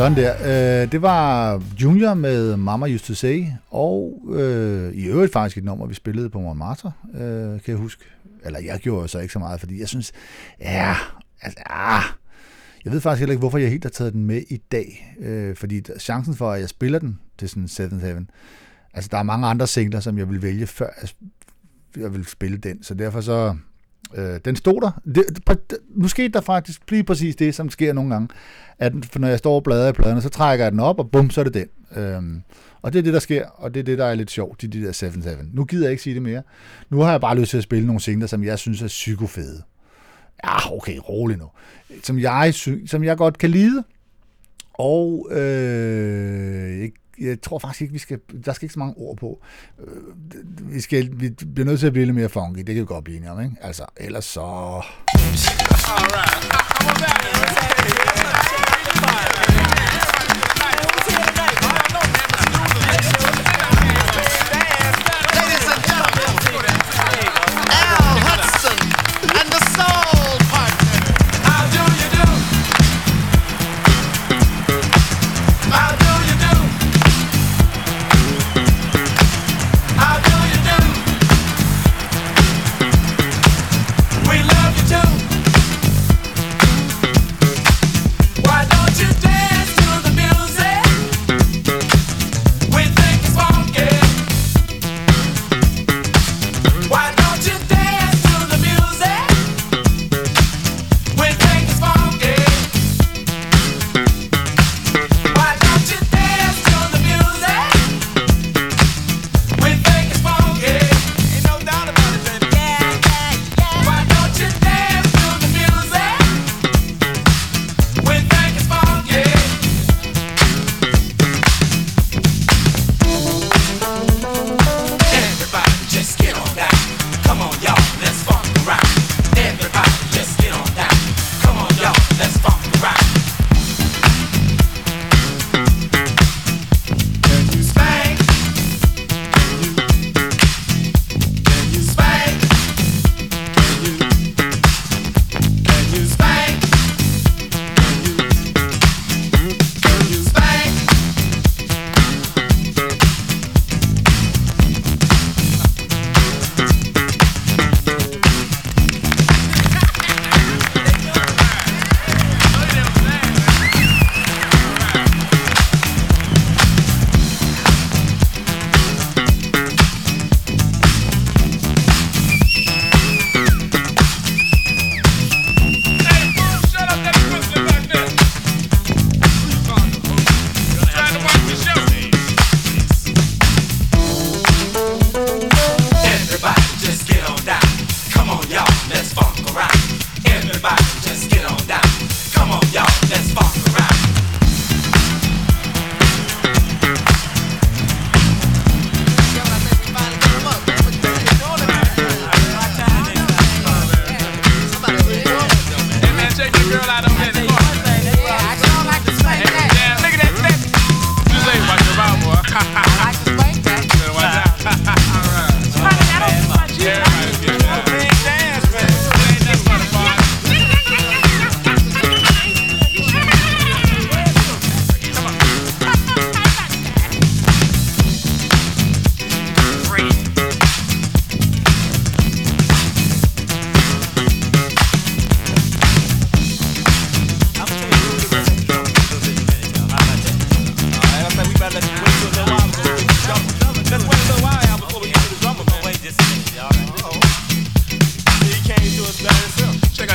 Sådan der. Øh, det var Junior med Mama Used to Say, og øh, i øvrigt faktisk et nummer, vi spillede på Montmartre, øh, kan jeg huske. Eller jeg gjorde så ikke så meget, fordi jeg synes, ja, altså, ah, jeg ved faktisk heller ikke, hvorfor jeg helt har taget den med i dag. Øh, fordi chancen for, at jeg spiller den til sådan 7 Heaven, altså der er mange andre singler, som jeg vil vælge, før jeg, jeg vil spille den. Så derfor så, øh, den stod der. Det, det, nu skete der faktisk lige præcis det, som sker nogle gange. At, for når jeg står og bladrer i pladerne, så trækker jeg den op, og bum, så er det den. Øh, og det er det, der sker, og det er det, der er lidt sjovt, i de der 7-7. Nu gider jeg ikke sige det mere. Nu har jeg bare lyst til at spille nogle singler, som jeg synes er psykofede. Ja, okay, rolig nu. Som jeg, som jeg godt kan lide. Og øh, ikke jeg tror faktisk ikke, vi skal, der skal ikke så mange ord på. Øh, vi, skal, vi bliver nødt til at blive lidt mere funky, det kan vi godt blive enige om, ikke? Altså, ellers så... Ladies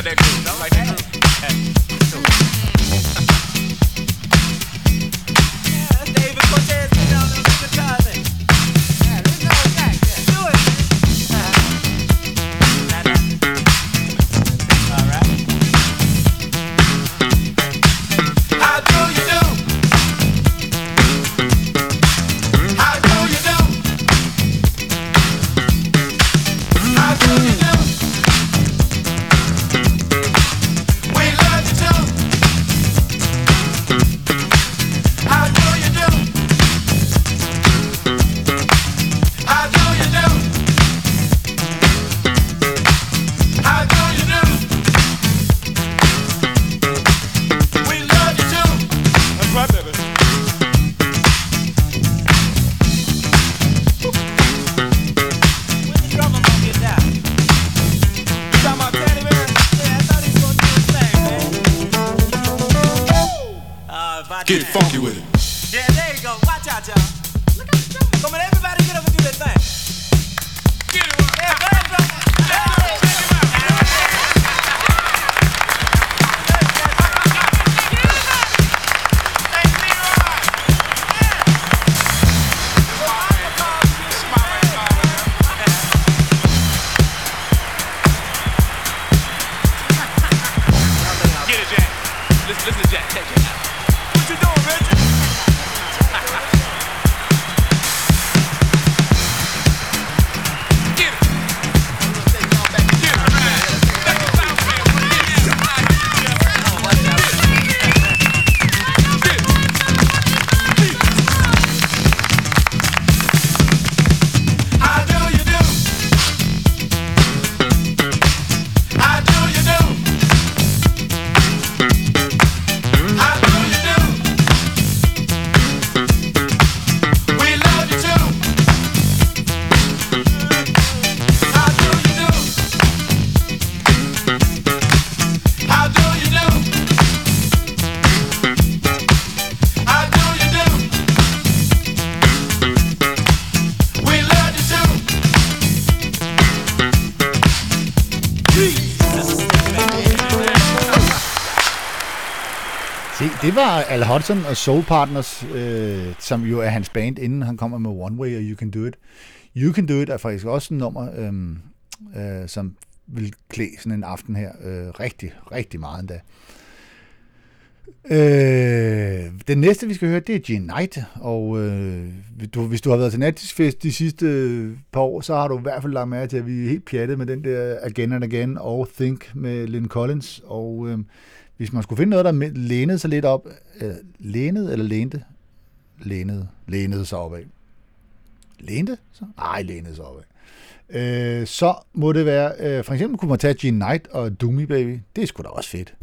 that crew. Like Al Hudson og Soul Partners, øh, som jo er hans band, inden han kommer med One Way og You Can Do It. You Can Do It er faktisk også en nummer, øh, øh, som vil klæde sådan en aften her øh, rigtig, rigtig meget endda. Øh, den næste, vi skal høre, det er Gene Knight, og øh, du, hvis du har været til natfest de sidste øh, par år, så har du i hvert fald lagt mærke til, at vi er helt pjattet med den der Again and Again og Think med Lynn Collins, og øh, hvis man skulle finde noget, der lænede sig lidt op, øh, lænede eller lænte? Lænede. Lænede sig opad. Lænte? Så? Nej, lænede sig opad. Øh, så må det være, øh, for eksempel kunne man tage Gene Knight og Doomy Baby. Det er sgu da også fedt.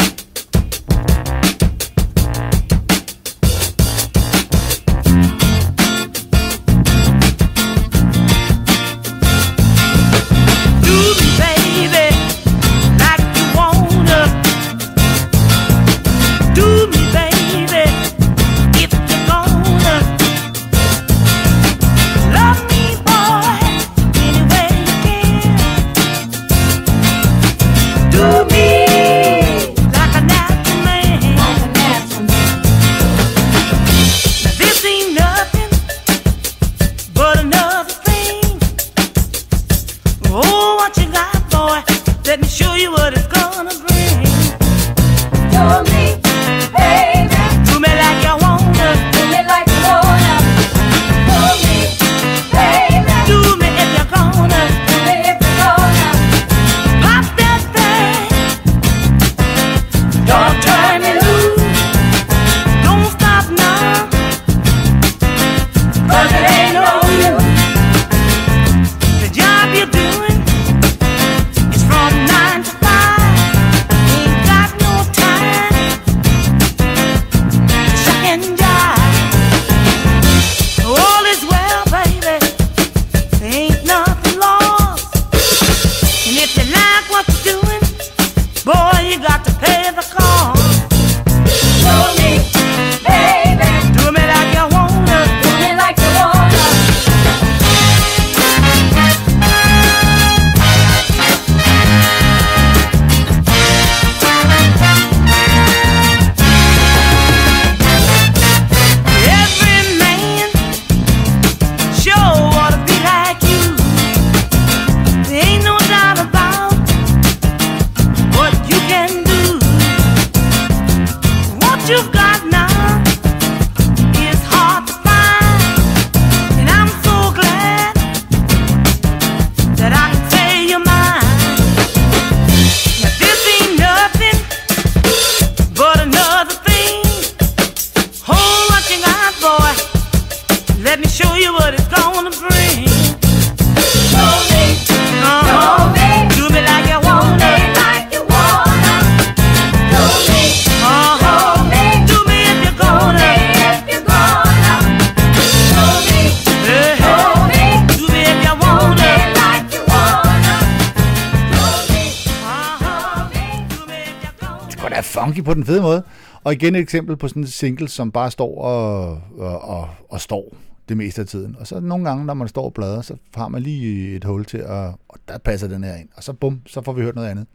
den fede måde. Og igen et eksempel på sådan en single, som bare står og, og, og, og står det meste af tiden. Og så nogle gange, når man står og bladrer, så har man lige et hul til, at, og der passer den her ind. Og så bum, så får vi hørt noget andet.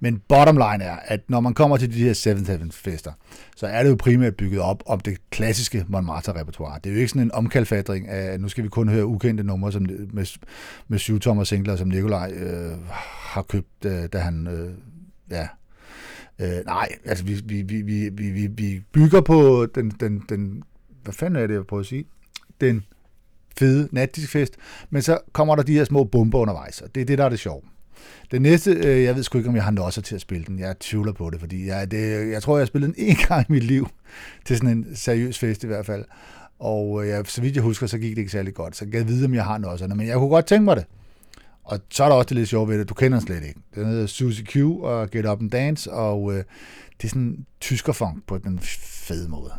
Men bottom line er, at når man kommer til de her 7-7-fester, så er det jo primært bygget op om det klassiske Montmartre-repertoire. Det er jo ikke sådan en omkalfatring af, at nu skal vi kun høre ukendte numre som, med, med syvtommer singler, som Nikolaj øh, har købt, øh, da han øh, ja, øh, nej, altså vi, vi, vi, vi, vi, vi, bygger på den, den, den... Hvad fanden er det, jeg prøver at sige? Den fede natdiskfest, men så kommer der de her små bomber undervejs, og det er det, der er det sjove. Den næste, øh, jeg ved sgu ikke, om jeg har nosser til at spille den. Jeg tvivler på det, fordi jeg, det, jeg tror, jeg har spillet den en gang i mit liv, til sådan en seriøs fest i hvert fald. Og øh, så vidt jeg husker, så gik det ikke særlig godt. Så jeg kan vide, om jeg har nosserne, men jeg kunne godt tænke mig det. Og så er der også det lidt sjovt ved det, du kender den slet ikke. Den hedder Susie Q og Get Up and Dance, og øh, det er sådan tyskerfunk på den fede måde.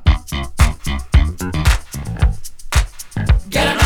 Get up.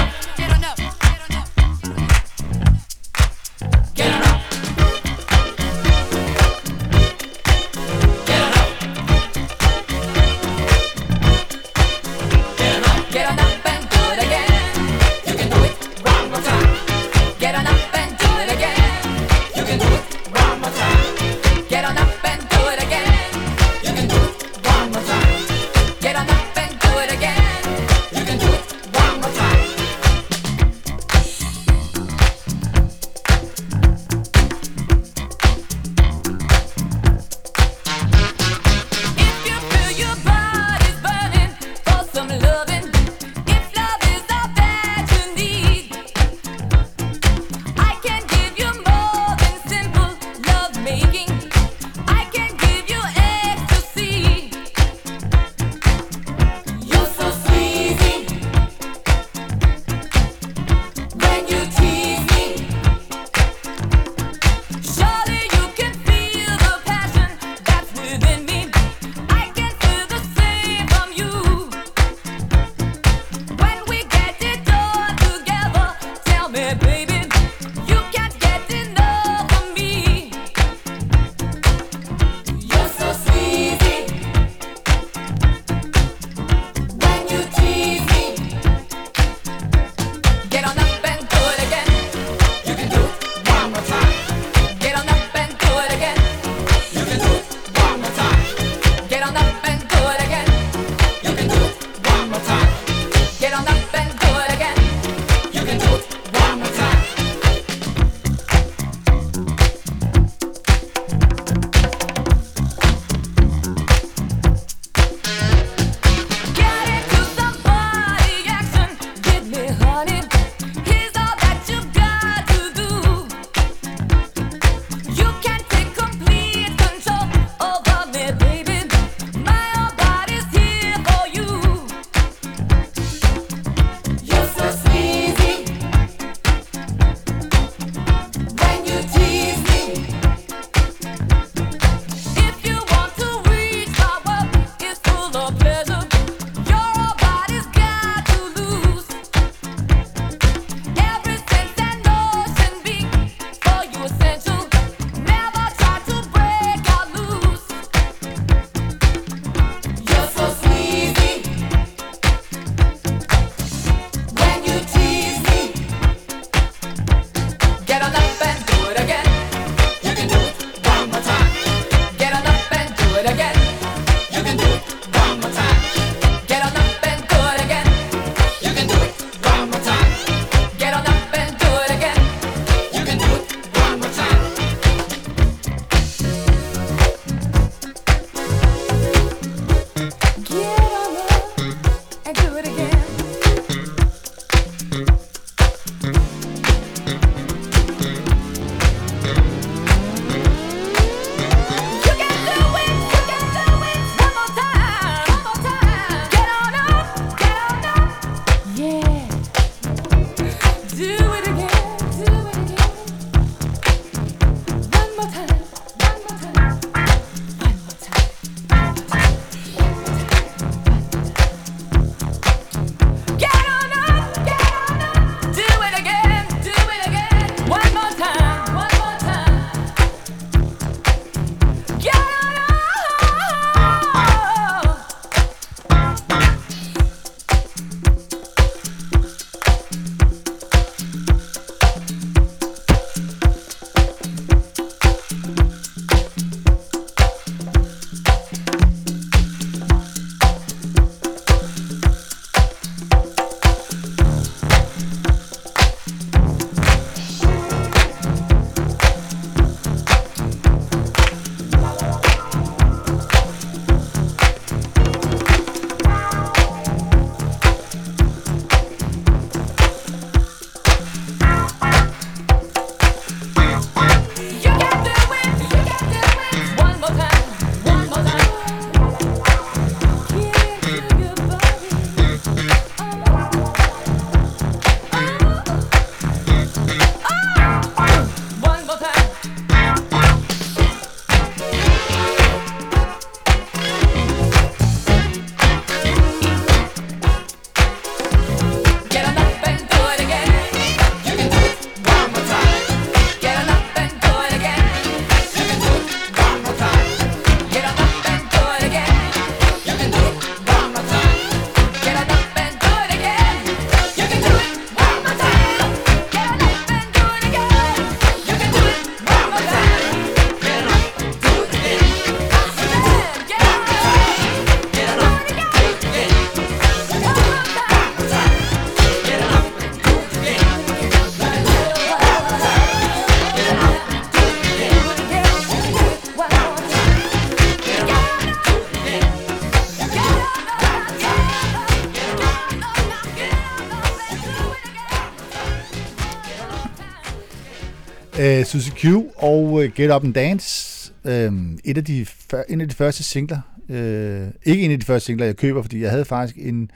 Uh, Susie Q og uh, Get Up and Dance. Um, et af de, en af de første singler. Uh, ikke en af de første singler, jeg køber, fordi jeg havde faktisk en,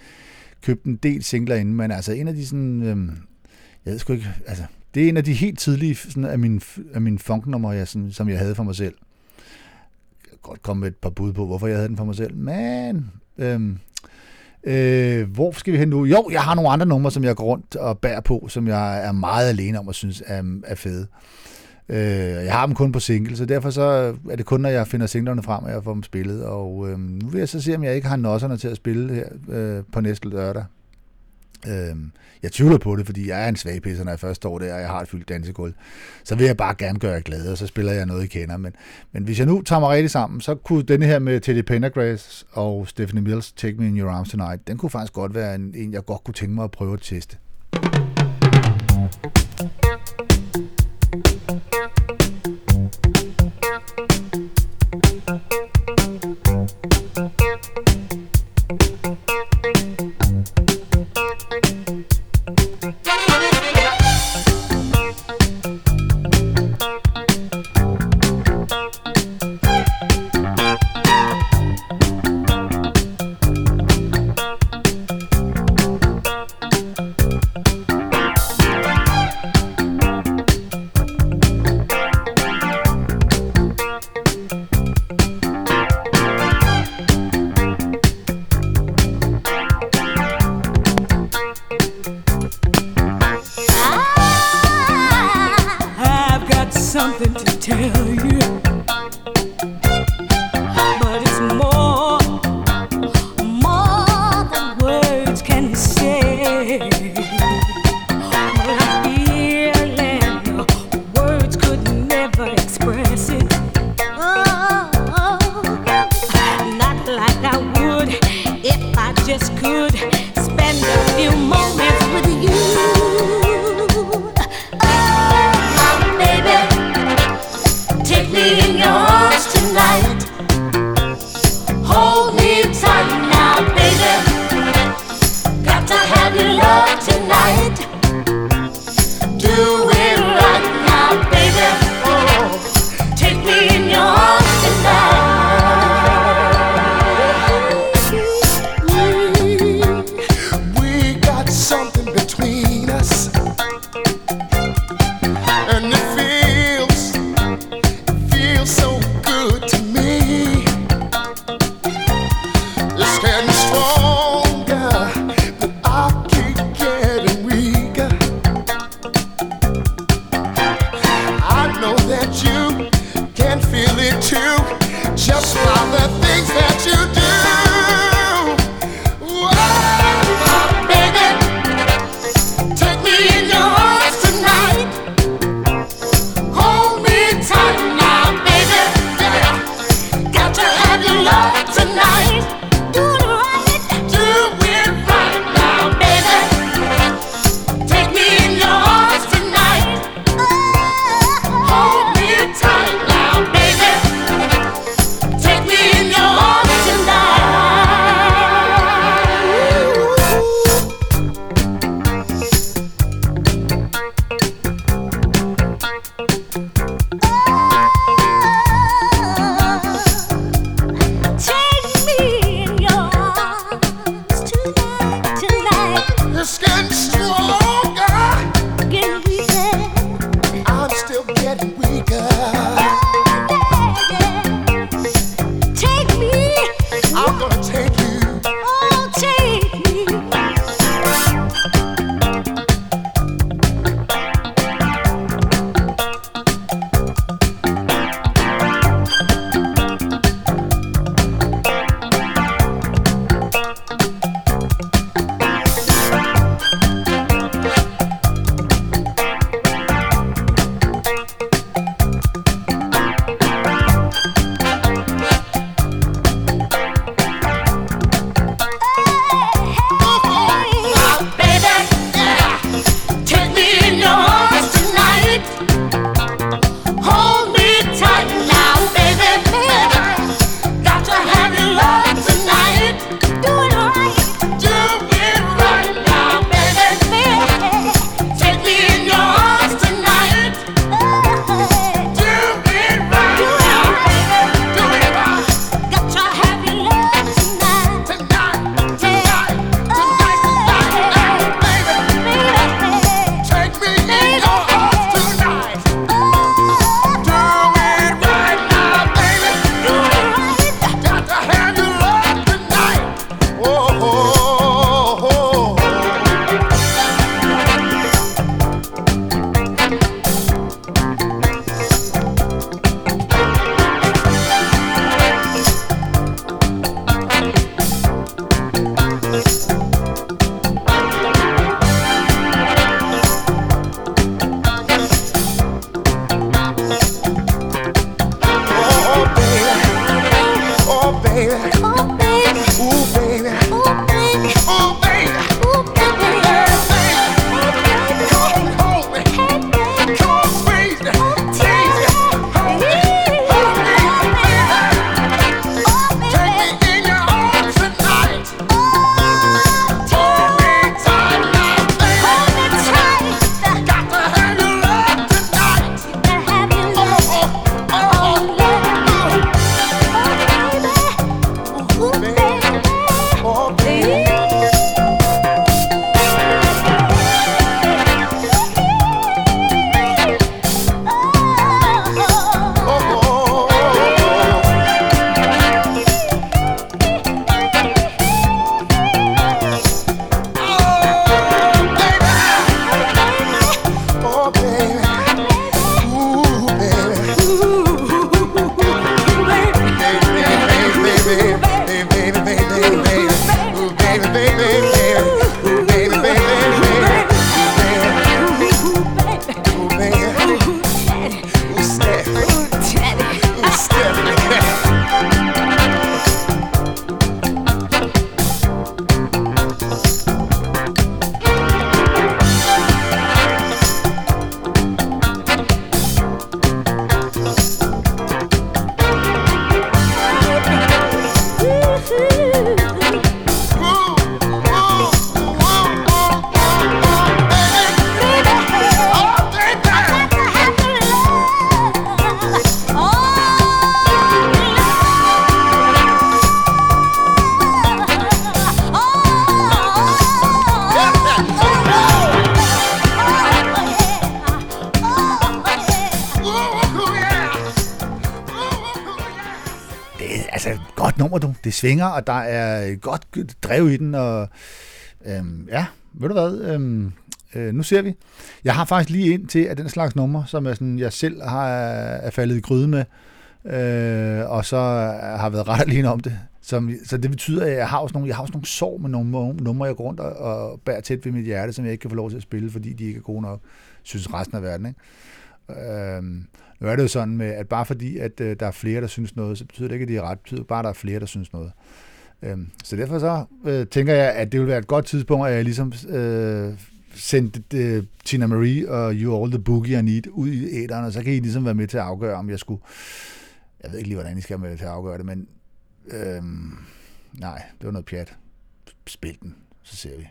købt en del singler inden, men altså en af de sådan... Um, jeg ved sgu ikke... Altså, det er en af de helt tidlige sådan, af mine, af mine funknummer, jeg, sådan, som jeg havde for mig selv. Jeg kan godt komme med et par bud på, hvorfor jeg havde den for mig selv, men... Øhm, øh, hvor skal vi hen nu? Jo, jeg har nogle andre numre, som jeg går rundt og bærer på, som jeg er meget alene om og synes er, er fede. Øh, jeg har dem kun på single, så derfor så er det kun, når jeg finder singlerne frem, at jeg får dem spillet. Og øh, nu vil jeg så se, om jeg ikke har nosserne til at spille her øh, på næste lørdag. Øh, jeg tvivler på det, fordi jeg er en svag pisser, når jeg først står der, og jeg har et fyldt dansegulv. Så vil jeg bare gerne gøre jer glade, og så spiller jeg noget, I kender. Men, men hvis jeg nu tager mig rigtig sammen, så kunne denne her med Teddy Pendergrass og Stephanie Mills, Take Me In Your Arms Tonight, den kunne faktisk godt være en, en jeg godt kunne tænke mig at prøve at teste. I've I would if I just could svinger, og der er godt drev i den, og øhm, ja, ved du hvad, øhm, øh, nu ser vi. Jeg har faktisk lige ind til, at den slags nummer, som jeg, sådan, jeg selv har, er faldet i gryde med, øh, og så har været ret alene om det. Som, så det betyder, at jeg har også nogle, jeg har også nogle sår med nogle numre, jeg går rundt og, og bærer tæt ved mit hjerte, som jeg ikke kan få lov til at spille, fordi de ikke er gode nok, synes resten af verden. Ikke? Øhm, nu er det jo sådan med, at bare fordi, at øh, der er flere, der synes noget, så betyder det ikke, at de er ret. Det betyder bare, at der er flere, der synes noget. Øhm, så derfor så øh, tænker jeg, at det vil være et godt tidspunkt, at jeg ligesom øh, sendte øh, Tina Marie og You All The Boogie I Need ud i æderen, og så kan I ligesom være med til at afgøre, om jeg skulle... Jeg ved ikke lige, hvordan I skal være med til at afgøre det, men øh, nej, det var noget pjat. Spil den, så ser vi.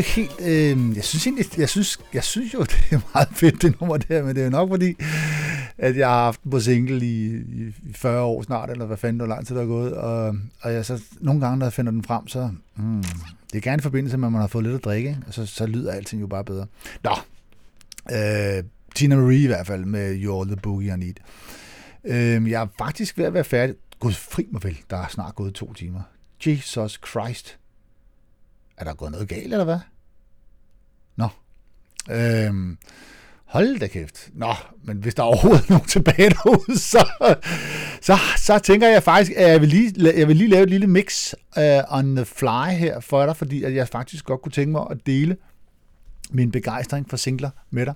Ikke helt... Øh, jeg synes egentlig, jeg synes, jeg synes jo, det er meget fedt, det nummer der, men det er jo nok fordi, at jeg har haft den på single i, i, 40 år snart, eller hvad fanden, hvor lang tid der er gået, og, og jeg så nogle gange, når jeg finder den frem, så... Mm, det er gerne i forbindelse med, at man har fået lidt at drikke, og så, så lyder alting jo bare bedre. Nå, øh, Tina Marie i hvert fald, med You're the Boogie I Need. Øh, jeg er faktisk ved at være færdig. Gud, fri mig vel, der er snart gået to timer. Jesus Christ. Er der gået noget galt, eller hvad? Nå. Øhm, hold da kæft. Nå, men hvis der er overhovedet er nogen tilbage derude, så, så, så tænker jeg faktisk, at jeg vil lige, jeg vil lige lave et lille mix uh, on the fly her for dig, fordi at jeg faktisk godt kunne tænke mig at dele min begejstring for singler med dig.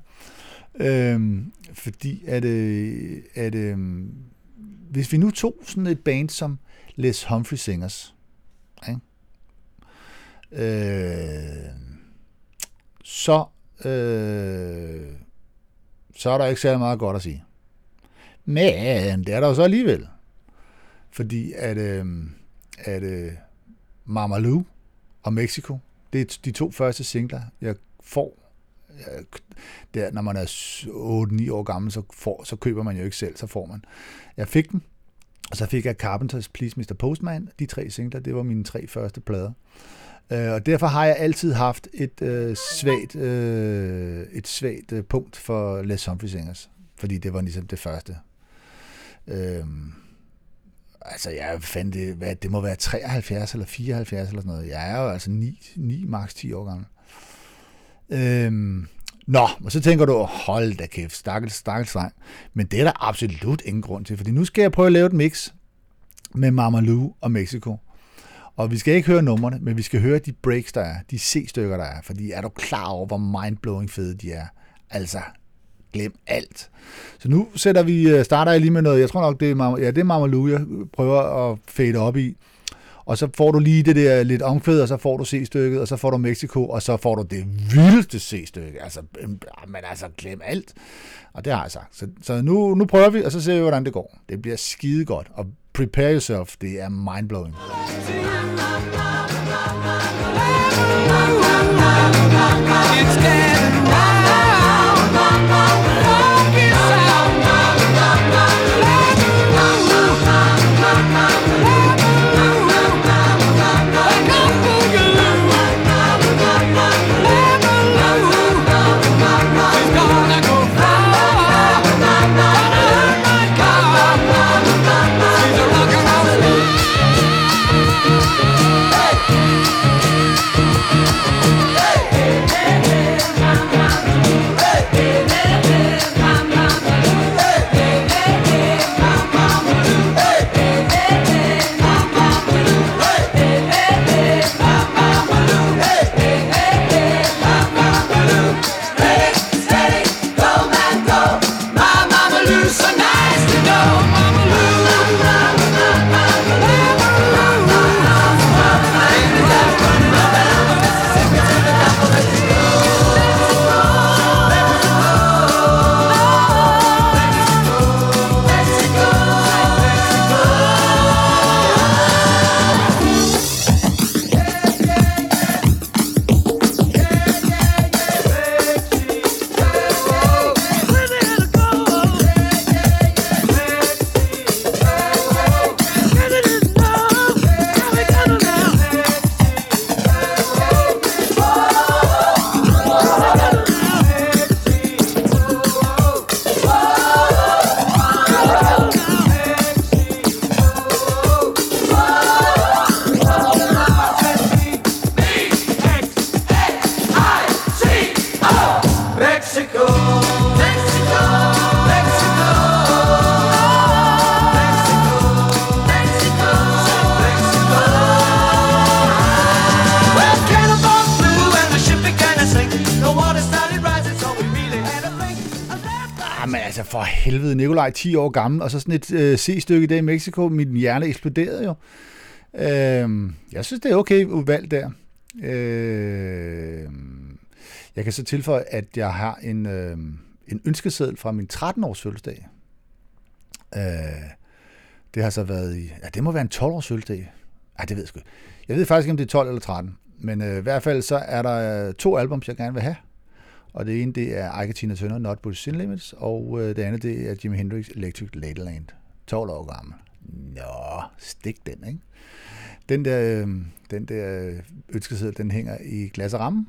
Øhm, fordi at, øh, at øh, hvis vi nu tog sådan et band som Les Humphrey Singers. Øh, så, øh, så er der ikke særlig meget godt at sige. Men det er der jo så alligevel. Fordi at, øh, at øh, Mamalu og Mexico, det er de to første singler, jeg får. Jeg, der, når man er 8-9 år gammel, så, får, så køber man jo ikke selv, så får man. Jeg fik den, og så fik jeg Carpenters Please Mr. Postman. De tre singler, det var mine tre første plader. Øh, Øh, og derfor har jeg altid haft et øh, svagt, øh, et svagt øh, punkt for Les Humphrey Singers, fordi det var ligesom det første. Øh, altså, jeg fandt det, hvad, det må være 73 eller 74 eller sådan noget. Jeg er jo altså 9, 9 max 10 år gammel. Øhm, nå, og så tænker du, hold da kæft, stakkels, stakkels dreng. Men det er der absolut ingen grund til, fordi nu skal jeg prøve at lave et mix med Mamalou og Mexico. Og vi skal ikke høre numrene, men vi skal høre de breaks, der er, de C-stykker, der er, fordi er du klar over, hvor mindblowing fede de er? Altså, glem alt. Så nu sætter vi, øh, starter jeg lige med noget, jeg tror nok, det er, ja, det er Mama Lou, jeg prøver at fade op i. Og så får du lige det der lidt omkvæd, og så får du C-stykket, og så får du Mexico, og så får du det vildeste C-stykke. Altså, øhm, ah, men altså, glem alt. Og det har jeg sagt. Så, så nu, nu prøver vi, og så ser vi, hvordan det går. Det bliver skide godt. Og prepare yourself, det er mindblowing. It's helvede, 10 år gammel, og så sådan et øh, C-stykke der i Mexico. Min hjerne eksploderede jo. Øh, jeg synes, det er okay valg der. Øh, jeg kan så tilføje, at jeg har en, øh, en ønskeseddel fra min 13-års fødselsdag. Øh, det har så været i... Ja, det må være en 12-års fødselsdag. Ej, det ved jeg sgu. Jeg ved faktisk ikke, om det er 12 eller 13. Men øh, i hvert fald så er der øh, to albums, jeg gerne vil have. Og det ene, det er Ike Tina Turner, Not But Sin Limits, og øh, det andet, det er Jimi Hendrix Electric Ladyland. 12 år gammel. Nå, stik den, ikke? Den der, øh, den der ønskeseddel, den hænger i glas og ramme.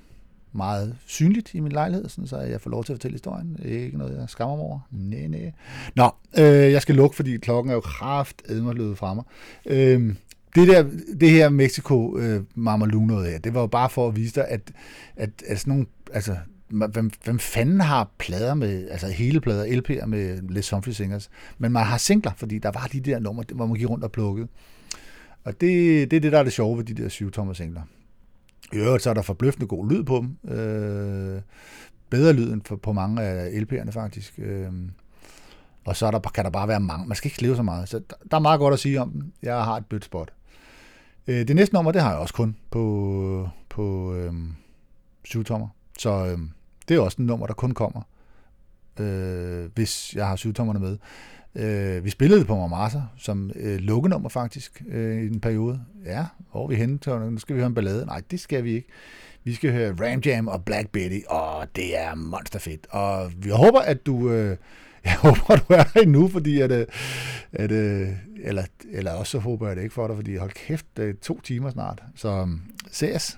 Meget synligt i min lejlighed, sådan, så jeg får lov til at fortælle historien. Ikke noget, jeg skammer mig over. Næ, næ. Nå, øh, jeg skal lukke, fordi klokken er jo kraft løbet fra mig. Øh, det der, det her Mexico øh, Mama Lu noget det var jo bare for at vise dig, at, at, at sådan nogle, altså, hvem, hvem fanden har plader med, altså hele plader, LP'er med Les Humphrey Singers, men man har singler, fordi der var de der numre, hvor man gik rundt og plukkede. Og det, det er det, der er det sjove ved de der 7-tommer singler. I øvrigt så er der forbløffende god lyd på dem. Øh, bedre lyd end for, på mange af LP'erne faktisk. Øh, og så er der, kan der bare være mange. Man skal ikke leve så meget. Så der, der er meget godt at sige om dem. Jeg har et blødt spot. Øh, det næste nummer, det har jeg også kun på, på øh, 7-tommer. Så øh, det er også en nummer, der kun kommer, øh, hvis jeg har syvtommerne med. Øh, vi spillede det på Marmasa som øh, lukkenummer faktisk øh, i en periode. Ja, hvor er vi henne? Nu skal vi høre en ballade. Nej, det skal vi ikke. Vi skal høre Ram Jam og Black Betty, og det er monsterfedt. Og vi håber, at du... Øh, jeg håber, du er her endnu, fordi at, øh, at øh, eller, eller også så håber jeg det ikke for dig, fordi hold kæft, det er to timer snart. Så um, ses.